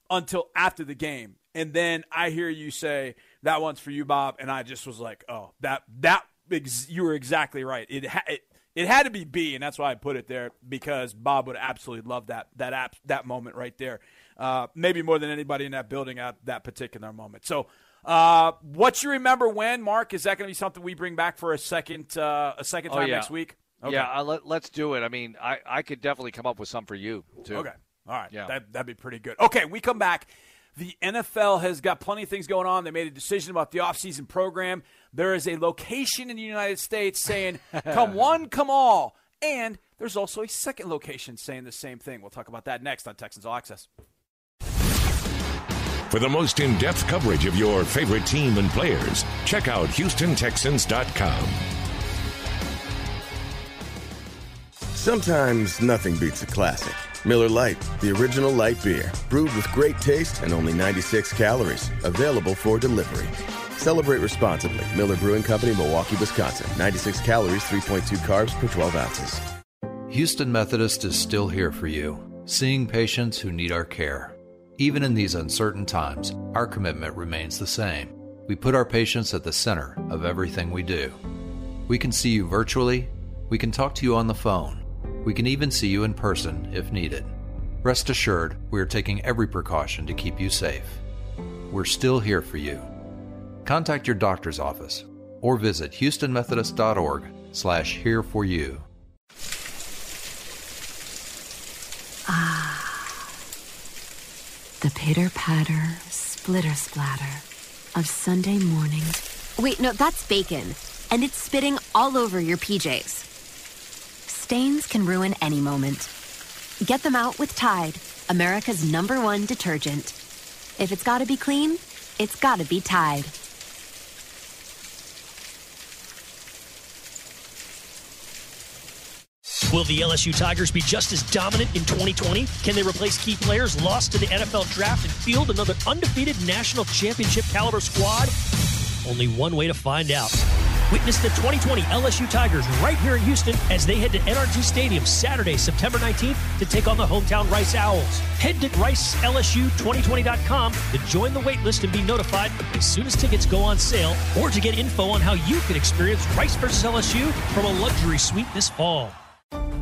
until after the game. And then I hear you say, That one's for you, Bob. And I just was like, Oh, that, that, ex- you were exactly right. It, ha- it, it had to be B, and that's why I put it there because Bob would absolutely love that that app, that moment right there. Uh, maybe more than anybody in that building at that particular moment. So, uh, what you remember when, Marc? Is that going to be something we bring back for a second uh, a second Oh, time yeah. next week? Okay. Yeah, uh, let, let's do it. I mean, I, I could definitely come up with some for you too. Okay. All right. Yeah. That, that'd be pretty good. Okay, we come back. The NFL has got plenty of things going on. They made a decision about the offseason program. There is a location in the United States saying, come one, come all. And there's also a second location saying the same thing. We'll talk about that next on Texans All Access. For the most in depth coverage of your favorite team and players, check out HoustonTexans.com. Sometimes nothing beats a classic. Miller Lite, the original light beer, brewed with great taste and only 96 calories, available for delivery. Celebrate responsibly. Miller Brewing Company, Milwaukee, Wisconsin. 96 calories, 3.2 carbs per 12 ounces. Houston Methodist is still here for you, seeing patients who need our care. Even in these uncertain times, our commitment remains the same. We put our patients at the center of everything we do. We can see you virtually, we can talk to you on the phone, we can even see you in person if needed. Rest assured, we are taking every precaution to keep you safe. We're still here for you. Contact your doctor's office or visit houstonmethodist.org slash here for you. Ah, the pitter patter, splitter splatter of Sunday morning. Wait, no, that's bacon. And it's spitting all over your PJs. Stains can ruin any moment. Get them out with Tide, America's number one detergent. If it's gotta be clean, it's gotta be Tide. Will the LSU Tigers be just as dominant in 2020? Can they replace key players lost to the NFL draft and field another undefeated national championship caliber squad? Only one way to find out. Witness the 2020 LSU Tigers right here in Houston as they head to NRG Stadium Saturday, September 19th to take on the hometown Rice Owls. Head to RiceLSU2020.com to join the waitlist and be notified as soon as tickets go on sale or to get info on how you can experience Rice versus LSU from a luxury suite this fall.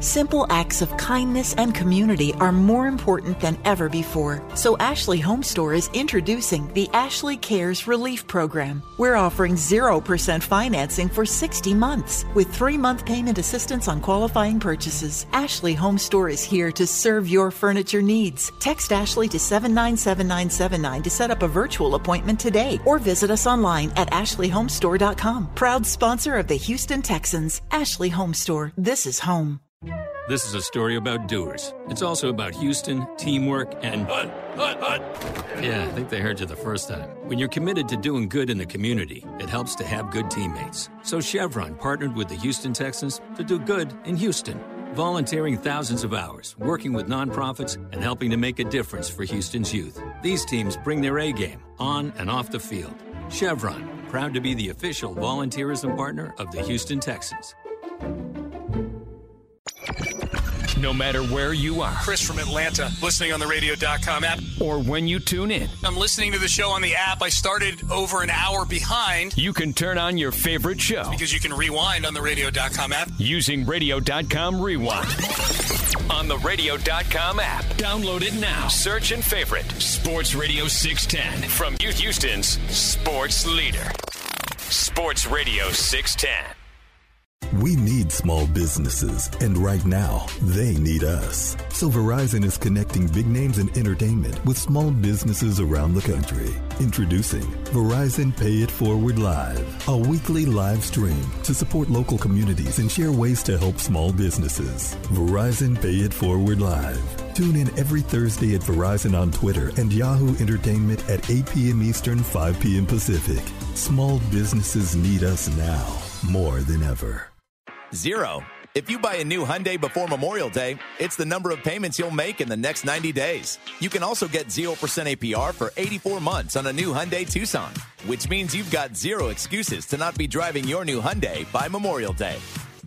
Simple acts of kindness and community are more important than ever before. So Ashley Home Store is introducing the Ashley Cares Relief Program. We're offering 0% financing for 60 months with 3-month payment assistance on qualifying purchases. Ashley Home Store is here to serve your furniture needs. Text Ashley to 797979 to set up a virtual appointment today or visit us online at ashleyhomestore.com. Proud sponsor of the Houston Texans. Ashley Home Store. This is home. This is a story about doers. It's also about Houston, teamwork, and. Hunt. Yeah, I think they heard you the first time. When you're committed to doing good in the community, it helps to have good teammates. So Chevron partnered with the Houston Texans to do good in Houston, volunteering thousands of hours, working with nonprofits, and helping to make a difference for Houston's youth. These teams bring their A game on and off the field. Chevron, proud to be the official volunteerism partner of the Houston Texans. No matter where you are. Chris from Atlanta, listening on the radio.com app. Or when you tune in. I'm listening to the show on the app. I started over an hour behind. You can turn on your favorite show. Because you can rewind on the radio.com app. Using radio.com rewind. On the radio.com app. Download it now. Search and favorite Sports Radio 610 from Houston's sports leader. Sports Radio 610. We need small businesses, and right now, they need us. So Verizon is connecting big names in entertainment with small businesses around the country. Introducing Verizon Pay It Forward Live, a weekly live stream to support local communities and share ways to help small businesses. Verizon Pay It Forward Live. Tune in every Thursday at Verizon on Twitter and Yahoo Entertainment at 8 p.m. Eastern, 5 p.m. Pacific. Small businesses need us now more than ever. Zero. If you buy a new Hyundai before Memorial Day, it's the number of payments you'll make in the next 90 days. You can also get 0% APR for 84 months on a new Hyundai Tucson, which means you've got zero excuses to not be driving your new Hyundai by Memorial Day.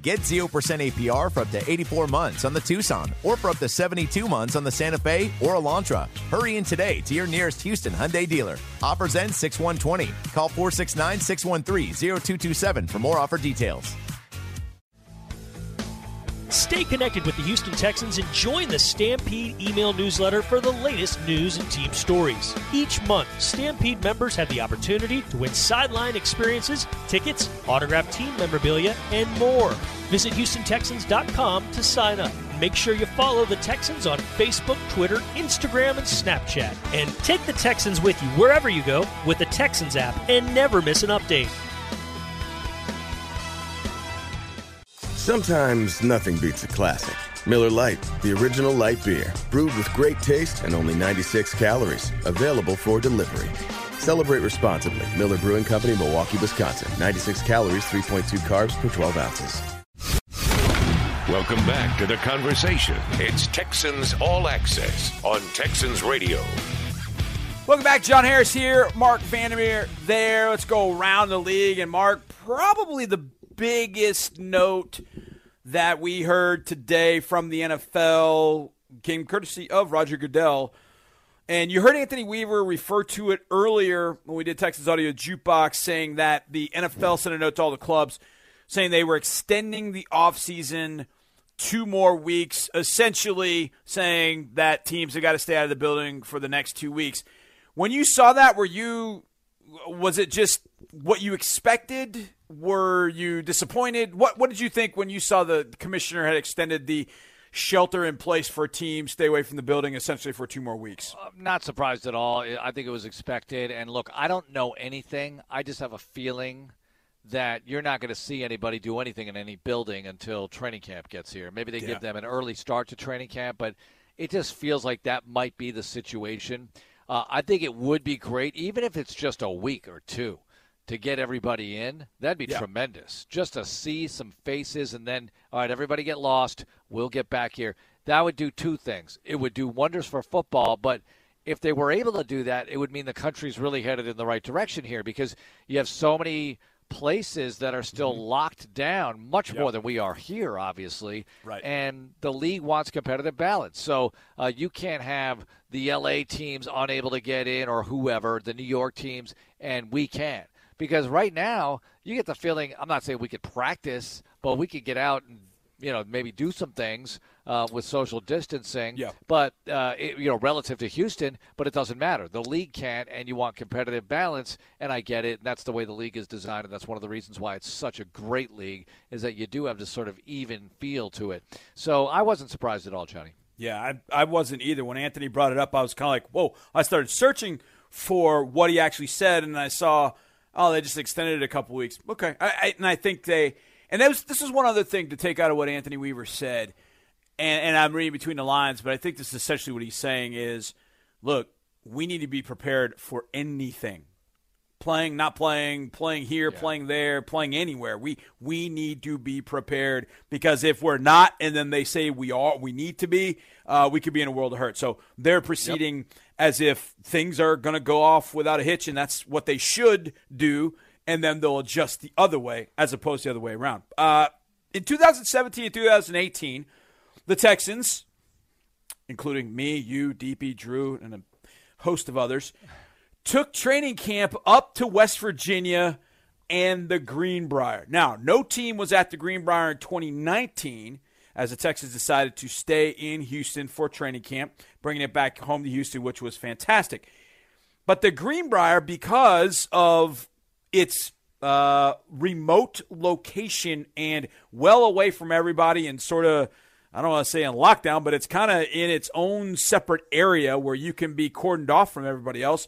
Get 0% APR for up to 84 months on the Tucson or for up to 72 months on the Santa Fe or Elantra. Hurry in today to your nearest Houston Hyundai dealer. Offers end 6120. Call 469 613 0227 for more offer details. Stay connected with the Houston Texans and join the Stampede email newsletter for the latest news and team stories. Each month, Stampede members have the opportunity to win sideline experiences, tickets, autographed team memorabilia, and more. Visit HoustonTexans.com to sign up. Make sure you follow the Texans on Facebook, Twitter, Instagram, and Snapchat. And take the Texans with you wherever you go with the Texans app and never miss an update. Sometimes nothing beats a classic. Miller Lite, the original light beer, brewed with great taste and only 96 calories, available for delivery. Celebrate responsibly. Miller Brewing Company, Milwaukee, Wisconsin. 96 calories, 3.2 carbs per 12 ounces. Welcome back to the conversation. It's Texans All Access on Texans Radio. Welcome back. John Harris here. Marc Vandermeer there. Let's go around the league. And Marc, probably the biggest note that we heard today from the NFL came courtesy of Roger Goodell. And you heard Anthony Weaver refer to it earlier when we did Texans Audio Jukebox, saying that the NFL sent a note to all the clubs saying they were extending the offseason two more weeks, essentially saying that teams have got to stay out of the building for the next two weeks. When you saw that, were you was it just what you expected? Were you disappointed? What What did you think when you saw the commissioner had extended the shelter in place for teams stay away from the building essentially for two more weeks? I'm not surprised at all. I think it was expected. And look, I don't know anything. I just have a feeling that you're not going to see anybody do anything in any building until training camp gets here. Maybe they Yeah. give them an early start to training camp, but it just feels like that might be the situation. Uh, I think it would be great, even if it's just a week or two, to get everybody in, that'd be Yeah. tremendous. Just to see some faces and then, all right, everybody get lost. We'll get back here. That would do two things. It would do wonders for football, but if they were able to do that, it would mean the country's really headed in the right direction here because you have so many places that are still locked down, much more than we are here, obviously. Right. And the league wants competitive balance. So uh, you can't have the LA teams unable to get in or whoever, the New York teams, and we can. Because right now, you get the feeling, I'm not saying we could practice, but we could get out and you know maybe do some things uh, with social distancing. Yeah. But uh, it, you know, relative to Houston, but it doesn't matter. The league can't, and you want competitive balance, and I get it. And that's the way the league is designed, and that's one of the reasons why it's such a great league is that you do have this sort of even feel to it. So I wasn't surprised at all, Johnny. Yeah, I, I wasn't either. When Anthony brought it up, I was kind of like, whoa. I started searching for what he actually said, and I saw, oh, they just extended it a couple weeks. Okay. I, I, and I think they, and that was, this is one other thing to take out of what Anthony Weaver said, and, and I'm reading between the lines, but I think this is essentially what he's saying is, look, we need to be prepared for anything. Playing, not playing, playing here, playing there, playing anywhere. We we need to be prepared because if we're not, and then they say we are, we need to be, uh, we could be in a world of hurt. So they're proceeding as if things are going to go off without a hitch, and that's what they should do, and then they'll adjust the other way as opposed to the other way around. Uh, in 2017 and 2018, the Texans, including me, you, DP, Drew, and a host of others, took training camp up to West Virginia and the Greenbrier. Now, no team was at the Greenbrier in 2019 as the Texans decided to stay in Houston for training camp, bringing it back home to Houston, which was fantastic. But the Greenbrier, because of its uh, remote location and well away from everybody and sort of I don't want to say in lockdown, but it's kind of in its own separate area where you can be cordoned off from everybody else.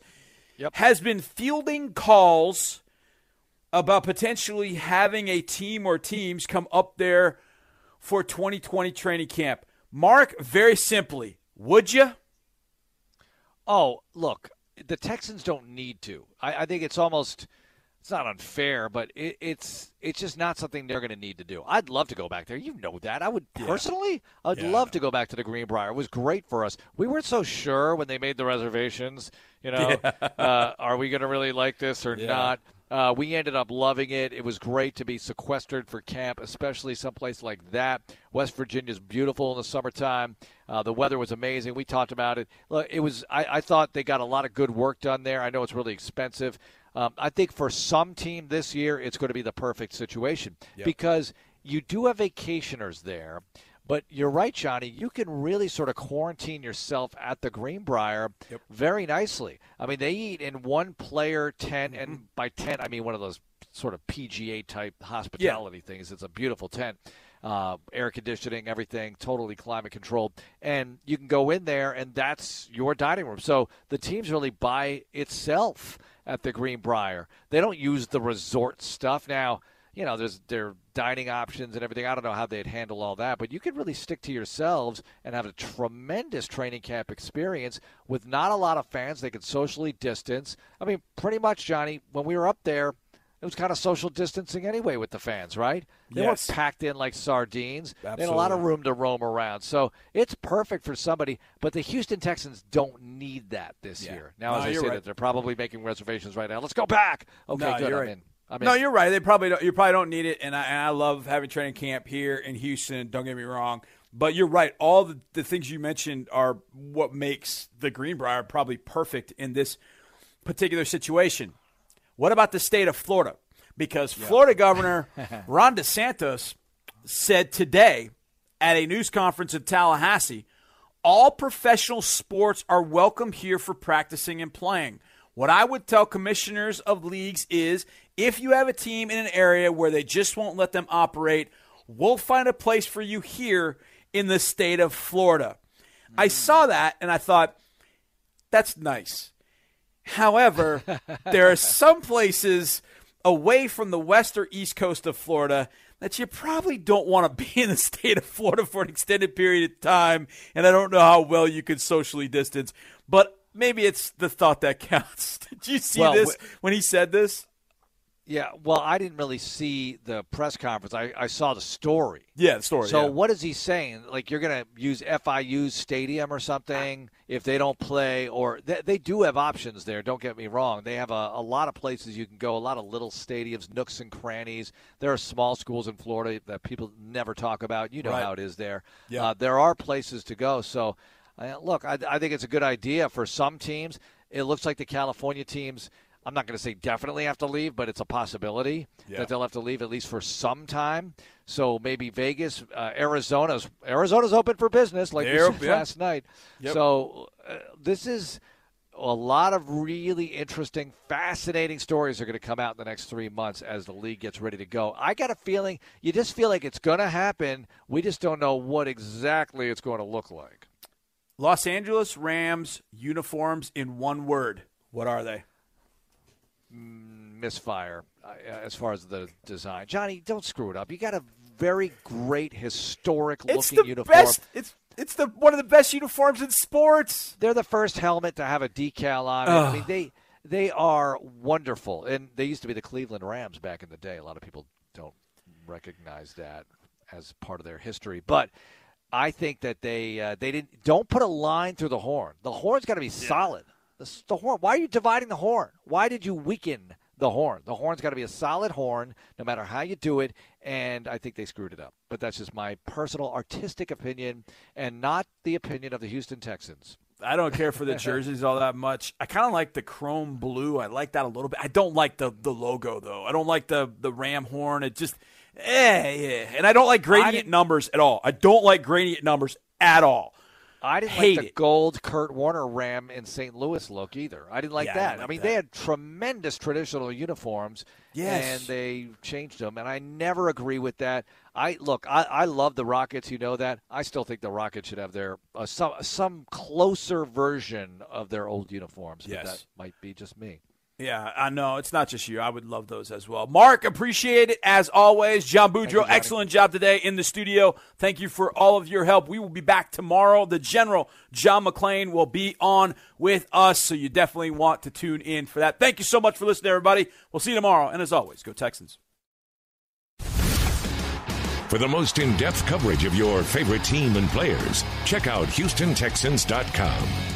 Has been fielding calls about potentially having a team or teams come up there for 2020 training camp. Marc, very simply, would you? Oh, look, the Texans don't need to. I, I think it's almost it's not unfair, but it, it's it's just not something they're going to need to do. I'd love to go back there. You know that. I would personally. I'd Yeah. love to go back to the Greenbrier. It was great for us. We weren't so sure when they made the reservations. You know, uh, are we going to really like this or Yeah. not? Uh, we ended up loving it. It was great to be sequestered for camp, especially someplace like that. West Virginia's beautiful in the summertime. Uh, the weather was amazing. We talked about it. Look, it was. I, I thought they got a lot of good work done there. I know it's really expensive. Um, I think for some team this year, it's going to be the perfect situation Yep. because you do have vacationers there. But you're right, Johnny. You can really sort of quarantine yourself at the Greenbrier very nicely. I mean, they eat in one player tent, and by tent, I mean one of those sort of PGA type hospitality things. It's a beautiful tent. Uh, air conditioning, everything, totally climate controlled. And you can go in there, and that's your dining room. So the team's really by itself at the Greenbrier. They don't use the resort stuff. Now, you know, there's their dining options and everything. I don't know how they'd handle all that, but you could really stick to yourselves and have a tremendous training camp experience with not a lot of fans. They could socially distance. I mean, pretty much, Johnny, when we were up there, it was kind of social distancing anyway with the fans, right? They Yes. weren't packed in like sardines. Absolutely. They had a lot of room to roam around. So it's perfect for somebody, but the Houston Texans don't need that this year. Now, No, as I say right. that, they're probably making reservations right now. Let's go back. Okay, no, good. I'm right. in. I'm no, you're right. They probably don't, you probably don't need it, and I, and I love having training camp here in Houston. Don't get me wrong, but you're right. All the, the things you mentioned are what makes the Greenbrier probably perfect in this particular situation. What about the state of Florida? Because Florida Governor Ron DeSantis said today at a news conference in Tallahassee, all professional sports are welcome here for practicing and playing. What I would tell commissioners of leagues is if you have a team in an area where they just won't let them operate, we'll find a place for you here in the state of Florida. I mm. saw that and I thought, that's nice. However, there are some places away from the west or east coast of Florida that you probably don't want to be in the state of Florida for an extended period of time. And I don't know how well you could socially distance, but maybe it's the thought that counts. Did you see Well, this when he said this? Yeah, well, I didn't really see the press conference. I, I saw the story. Yeah, the story. So yeah. what is he saying? Like you're going to use FIU's stadium or something if they don't play, or they, they do have options there. Don't get me wrong. They have a, a lot of places you can go, a lot of little stadiums, nooks and crannies. There are small schools in Florida that people never talk about. You know Right. how it is there. Yeah. Uh, there are places to go. So uh, look, I, I think it's a good idea for some teams. It looks like the California teams. I'm not going to say definitely have to leave, but it's a possibility Yeah. that they'll have to leave at least for some time. So maybe Vegas, uh, Arizona's Arizona's open for business, like we said yeah. last night. Yep. So uh, this is a lot of really interesting, fascinating stories are going to come out in the next three months as the league gets ready to go. I got a feeling you just feel like it's going to happen. We just don't know what exactly it's going to look like. Los Angeles Rams uniforms in one word. What are they? Misfire uh, as far as the design. Johnny, don't screw it up. You got a very great historic It's looking the uniform. best. It's it's the one of the best uniforms in sports. They're the first helmet to have a decal on it. I mean, they they are wonderful, and they used to be the Cleveland Rams back in the day. A lot of people don't recognize that as part of their history, but. I think that they uh, they didn't don't put a line through the horn. The horn's got to be solid. The, the horn. Why are you dividing the horn? Why did you weaken the horn? The horn's got to be a solid horn, no matter how you do it. And I think they screwed it up. But that's just my personal artistic opinion, and not the opinion of the Houston Texans. I don't care for the jerseys all that much. I kind of like the chrome blue. I like that a little bit. I don't like the the logo though. I don't like the the ram horn. It just eh, yeah. And I don't like gradient numbers at all. I don't like gradient numbers at all. I didn't Hate like the it. gold Kurt Warner Ram in St. Louis look either. I didn't like Yeah, I that. didn't like I mean, that. they had tremendous traditional uniforms, Yes. and they changed them, and I never agree with that. I look, I, I love the Rockets. You know that. I still think the Rockets should have their uh, some some closer version of their old uniforms. but Yes. that might be just me. Yeah, I know. It's not just you. I would love those as well. Marc, appreciate it as always. John Boudreaux, Johnny. excellent job today in the studio. Thank you for all of your help. We will be back tomorrow. The General, John McClain, will be on with us, so you definitely want to tune in for that. Thank you so much for listening, everybody. We'll see you tomorrow. And as always, go Texans. For the most in depth coverage of your favorite team and players, check out HoustonTexans.com.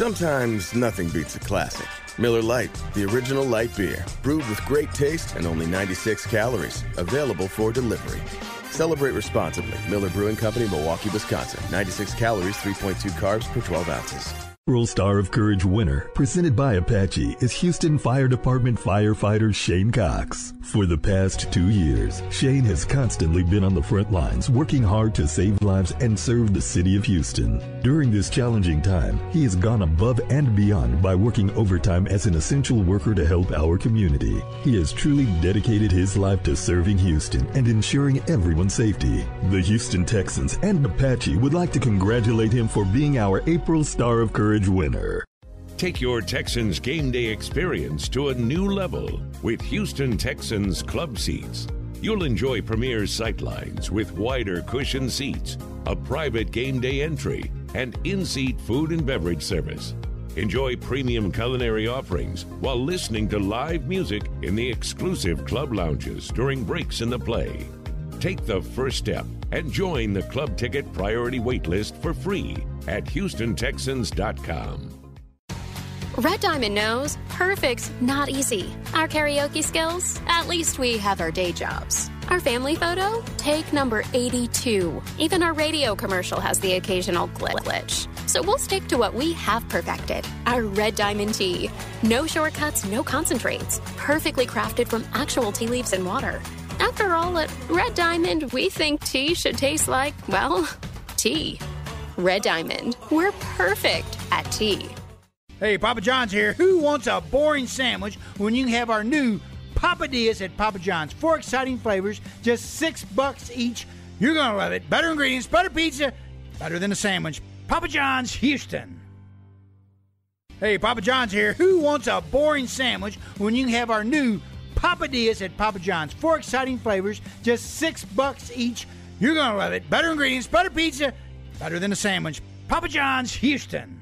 Sometimes nothing beats a classic. Miller Lite, the original light beer, brewed with great taste and only 96 calories, available for delivery. Celebrate responsibly. Miller Brewing Company, Milwaukee, Wisconsin. 96 calories, 3.2 carbs per 12 ounces. April Star of Courage winner, presented by Apache, is Houston Fire Department firefighter Shane Cox. For the past two years, Shane has constantly been on the front lines, working hard to save lives and serve the city of Houston. During this challenging time, he has gone above and beyond by working overtime as an essential worker to help our community. He has truly dedicated his life to serving Houston and ensuring everyone's safety. The Houston Texans and Apache would like to congratulate him for being our April Star of Courage winner. Take your Texans game day experience to a new level with Houston Texans club seats. You'll enjoy premier sightlines with wider cushion seats, a private game day entry, and in seat food and beverage service. Enjoy premium culinary offerings while listening to live music in the exclusive club lounges during breaks in the play. Take the first step and join the club ticket priority waitlist for free at HoustonTexans.com. Red Diamond knows perfect's not easy. Our karaoke skills? At least we have our day jobs. Our family photo? Take number 82. Even our radio commercial has the occasional glitch. So we'll stick to what we have perfected our Red Diamond tea. No shortcuts, no concentrates. Perfectly crafted from actual tea leaves and water. After all, at Red Diamond, we think tea should taste like, well, tea. Red Diamond, we're perfect at tea. Hey, Papa John's here. Who wants a boring sandwich when you have our new Papadillas at Papa John's? Four exciting flavors, just six bucks each. You're gonna love it. Better ingredients, better pizza, better than a sandwich. Papa John's, Houston. Hey, Papa John's here. Who wants a boring sandwich when you have our new Papadillas at Papa John's? Four exciting flavors, just six bucks each. You're gonna love it. Better ingredients, better pizza, better than a sandwich. Papa John's, Houston.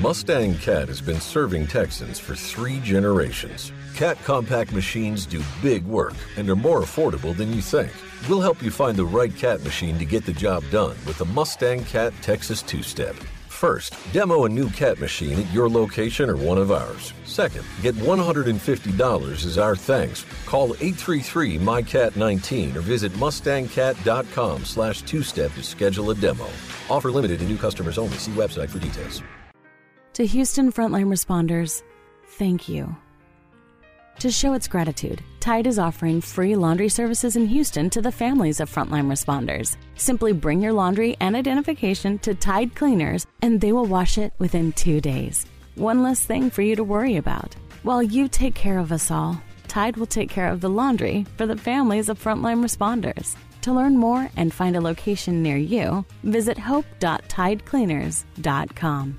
Mustang Cat has been serving Texans for three generations. Cat compact machines do big work and are more affordable than you think. We'll help you find the right cat machine to get the job done with the Mustang Cat Texas Two Step. First, demo a new cat machine at your location or one of ours. Second, get $150 as our thanks. Call 833-MyCat19 or visit mustangcat.com slash two-step to schedule a demo. Offer limited to new customers only. See website for details. To Houston frontline responders, thank you. To show its gratitude, Tide is offering free laundry services in Houston to the families of frontline responders. Simply bring your laundry and identification to Tide Cleaners, and they will wash it within two days. One less thing for you to worry about. While you take care of us all, Tide will take care of the laundry for the families of frontline responders. To learn more and find a location near you, visit hope.tidecleaners.com.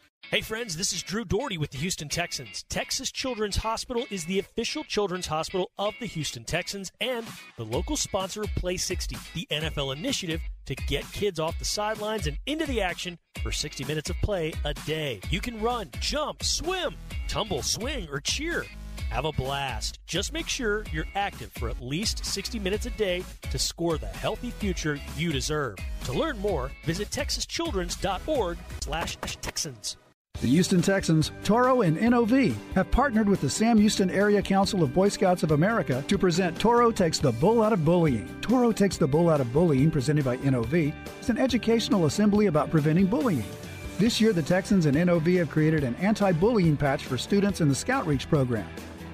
Hey friends, this is Drew Dougherty with the Houston Texans. Texas Children's Hospital is the official children's hospital of the Houston Texans and the local sponsor of Play 60, the NFL initiative to get kids off the sidelines and into the action for 60 minutes of play a day. You can run, jump, swim, tumble, swing, or cheer. Have a blast. Just make sure you're active for at least 60 minutes a day to score the healthy future you deserve. To learn more, visit texaschildrens.org slash Texans. The Houston Texans, Toro, and NOV have partnered with the Sam Houston Area Council of Boy Scouts of America to present Toro Takes the Bull Out of Bullying. Toro Takes the Bull Out of Bullying, presented by NOV, is an educational assembly about preventing bullying. This year, the Texans and NOV have created an anti bullying patch for students in the Scout Reach program.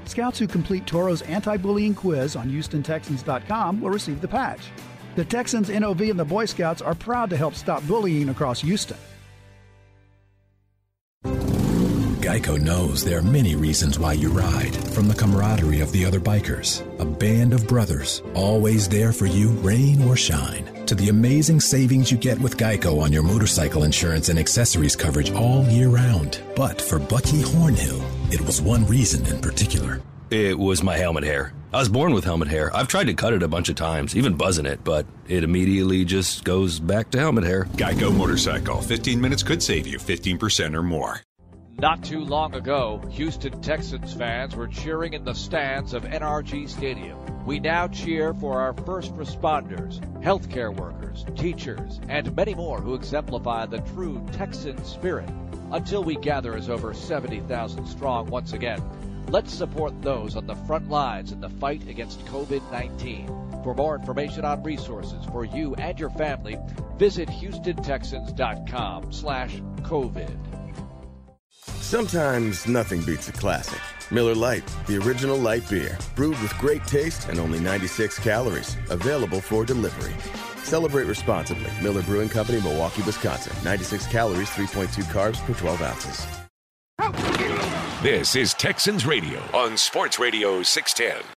Scouts who complete Toro's anti bullying quiz on HoustonTexans.com will receive the patch. The Texans, NOV, and the Boy Scouts are proud to help stop bullying across Houston. Geico knows there are many reasons why you ride. From the camaraderie of the other bikers, a band of brothers, always there for you, rain or shine, to the amazing savings you get with Geico on your motorcycle insurance and accessories coverage all year round. But for Bucky Hornhill, it was one reason in particular. It was my helmet hair. I was born with helmet hair. I've tried to cut it a bunch of times, even buzzing it, but it immediately just goes back to helmet hair. Geico Motorcycle. 15 minutes could save you 15% or more. Not too long ago, Houston Texans fans were cheering in the stands of NRG Stadium. We now cheer for our first responders, healthcare workers, teachers, and many more who exemplify the true Texan spirit. Until we gather as over 70,000 strong once again, let's support those on the front lines in the fight against COVID-19. For more information on resources for you and your family, visit HoustonTexans.com slash COVID. Sometimes nothing beats a classic. Miller Lite, the original light beer, brewed with great taste and only 96 calories, available for delivery. Celebrate responsibly. Miller Brewing Company, Milwaukee, Wisconsin. 96 calories, 3.2 carbs per 12 ounces. This is Texans Radio on Sports Radio 610.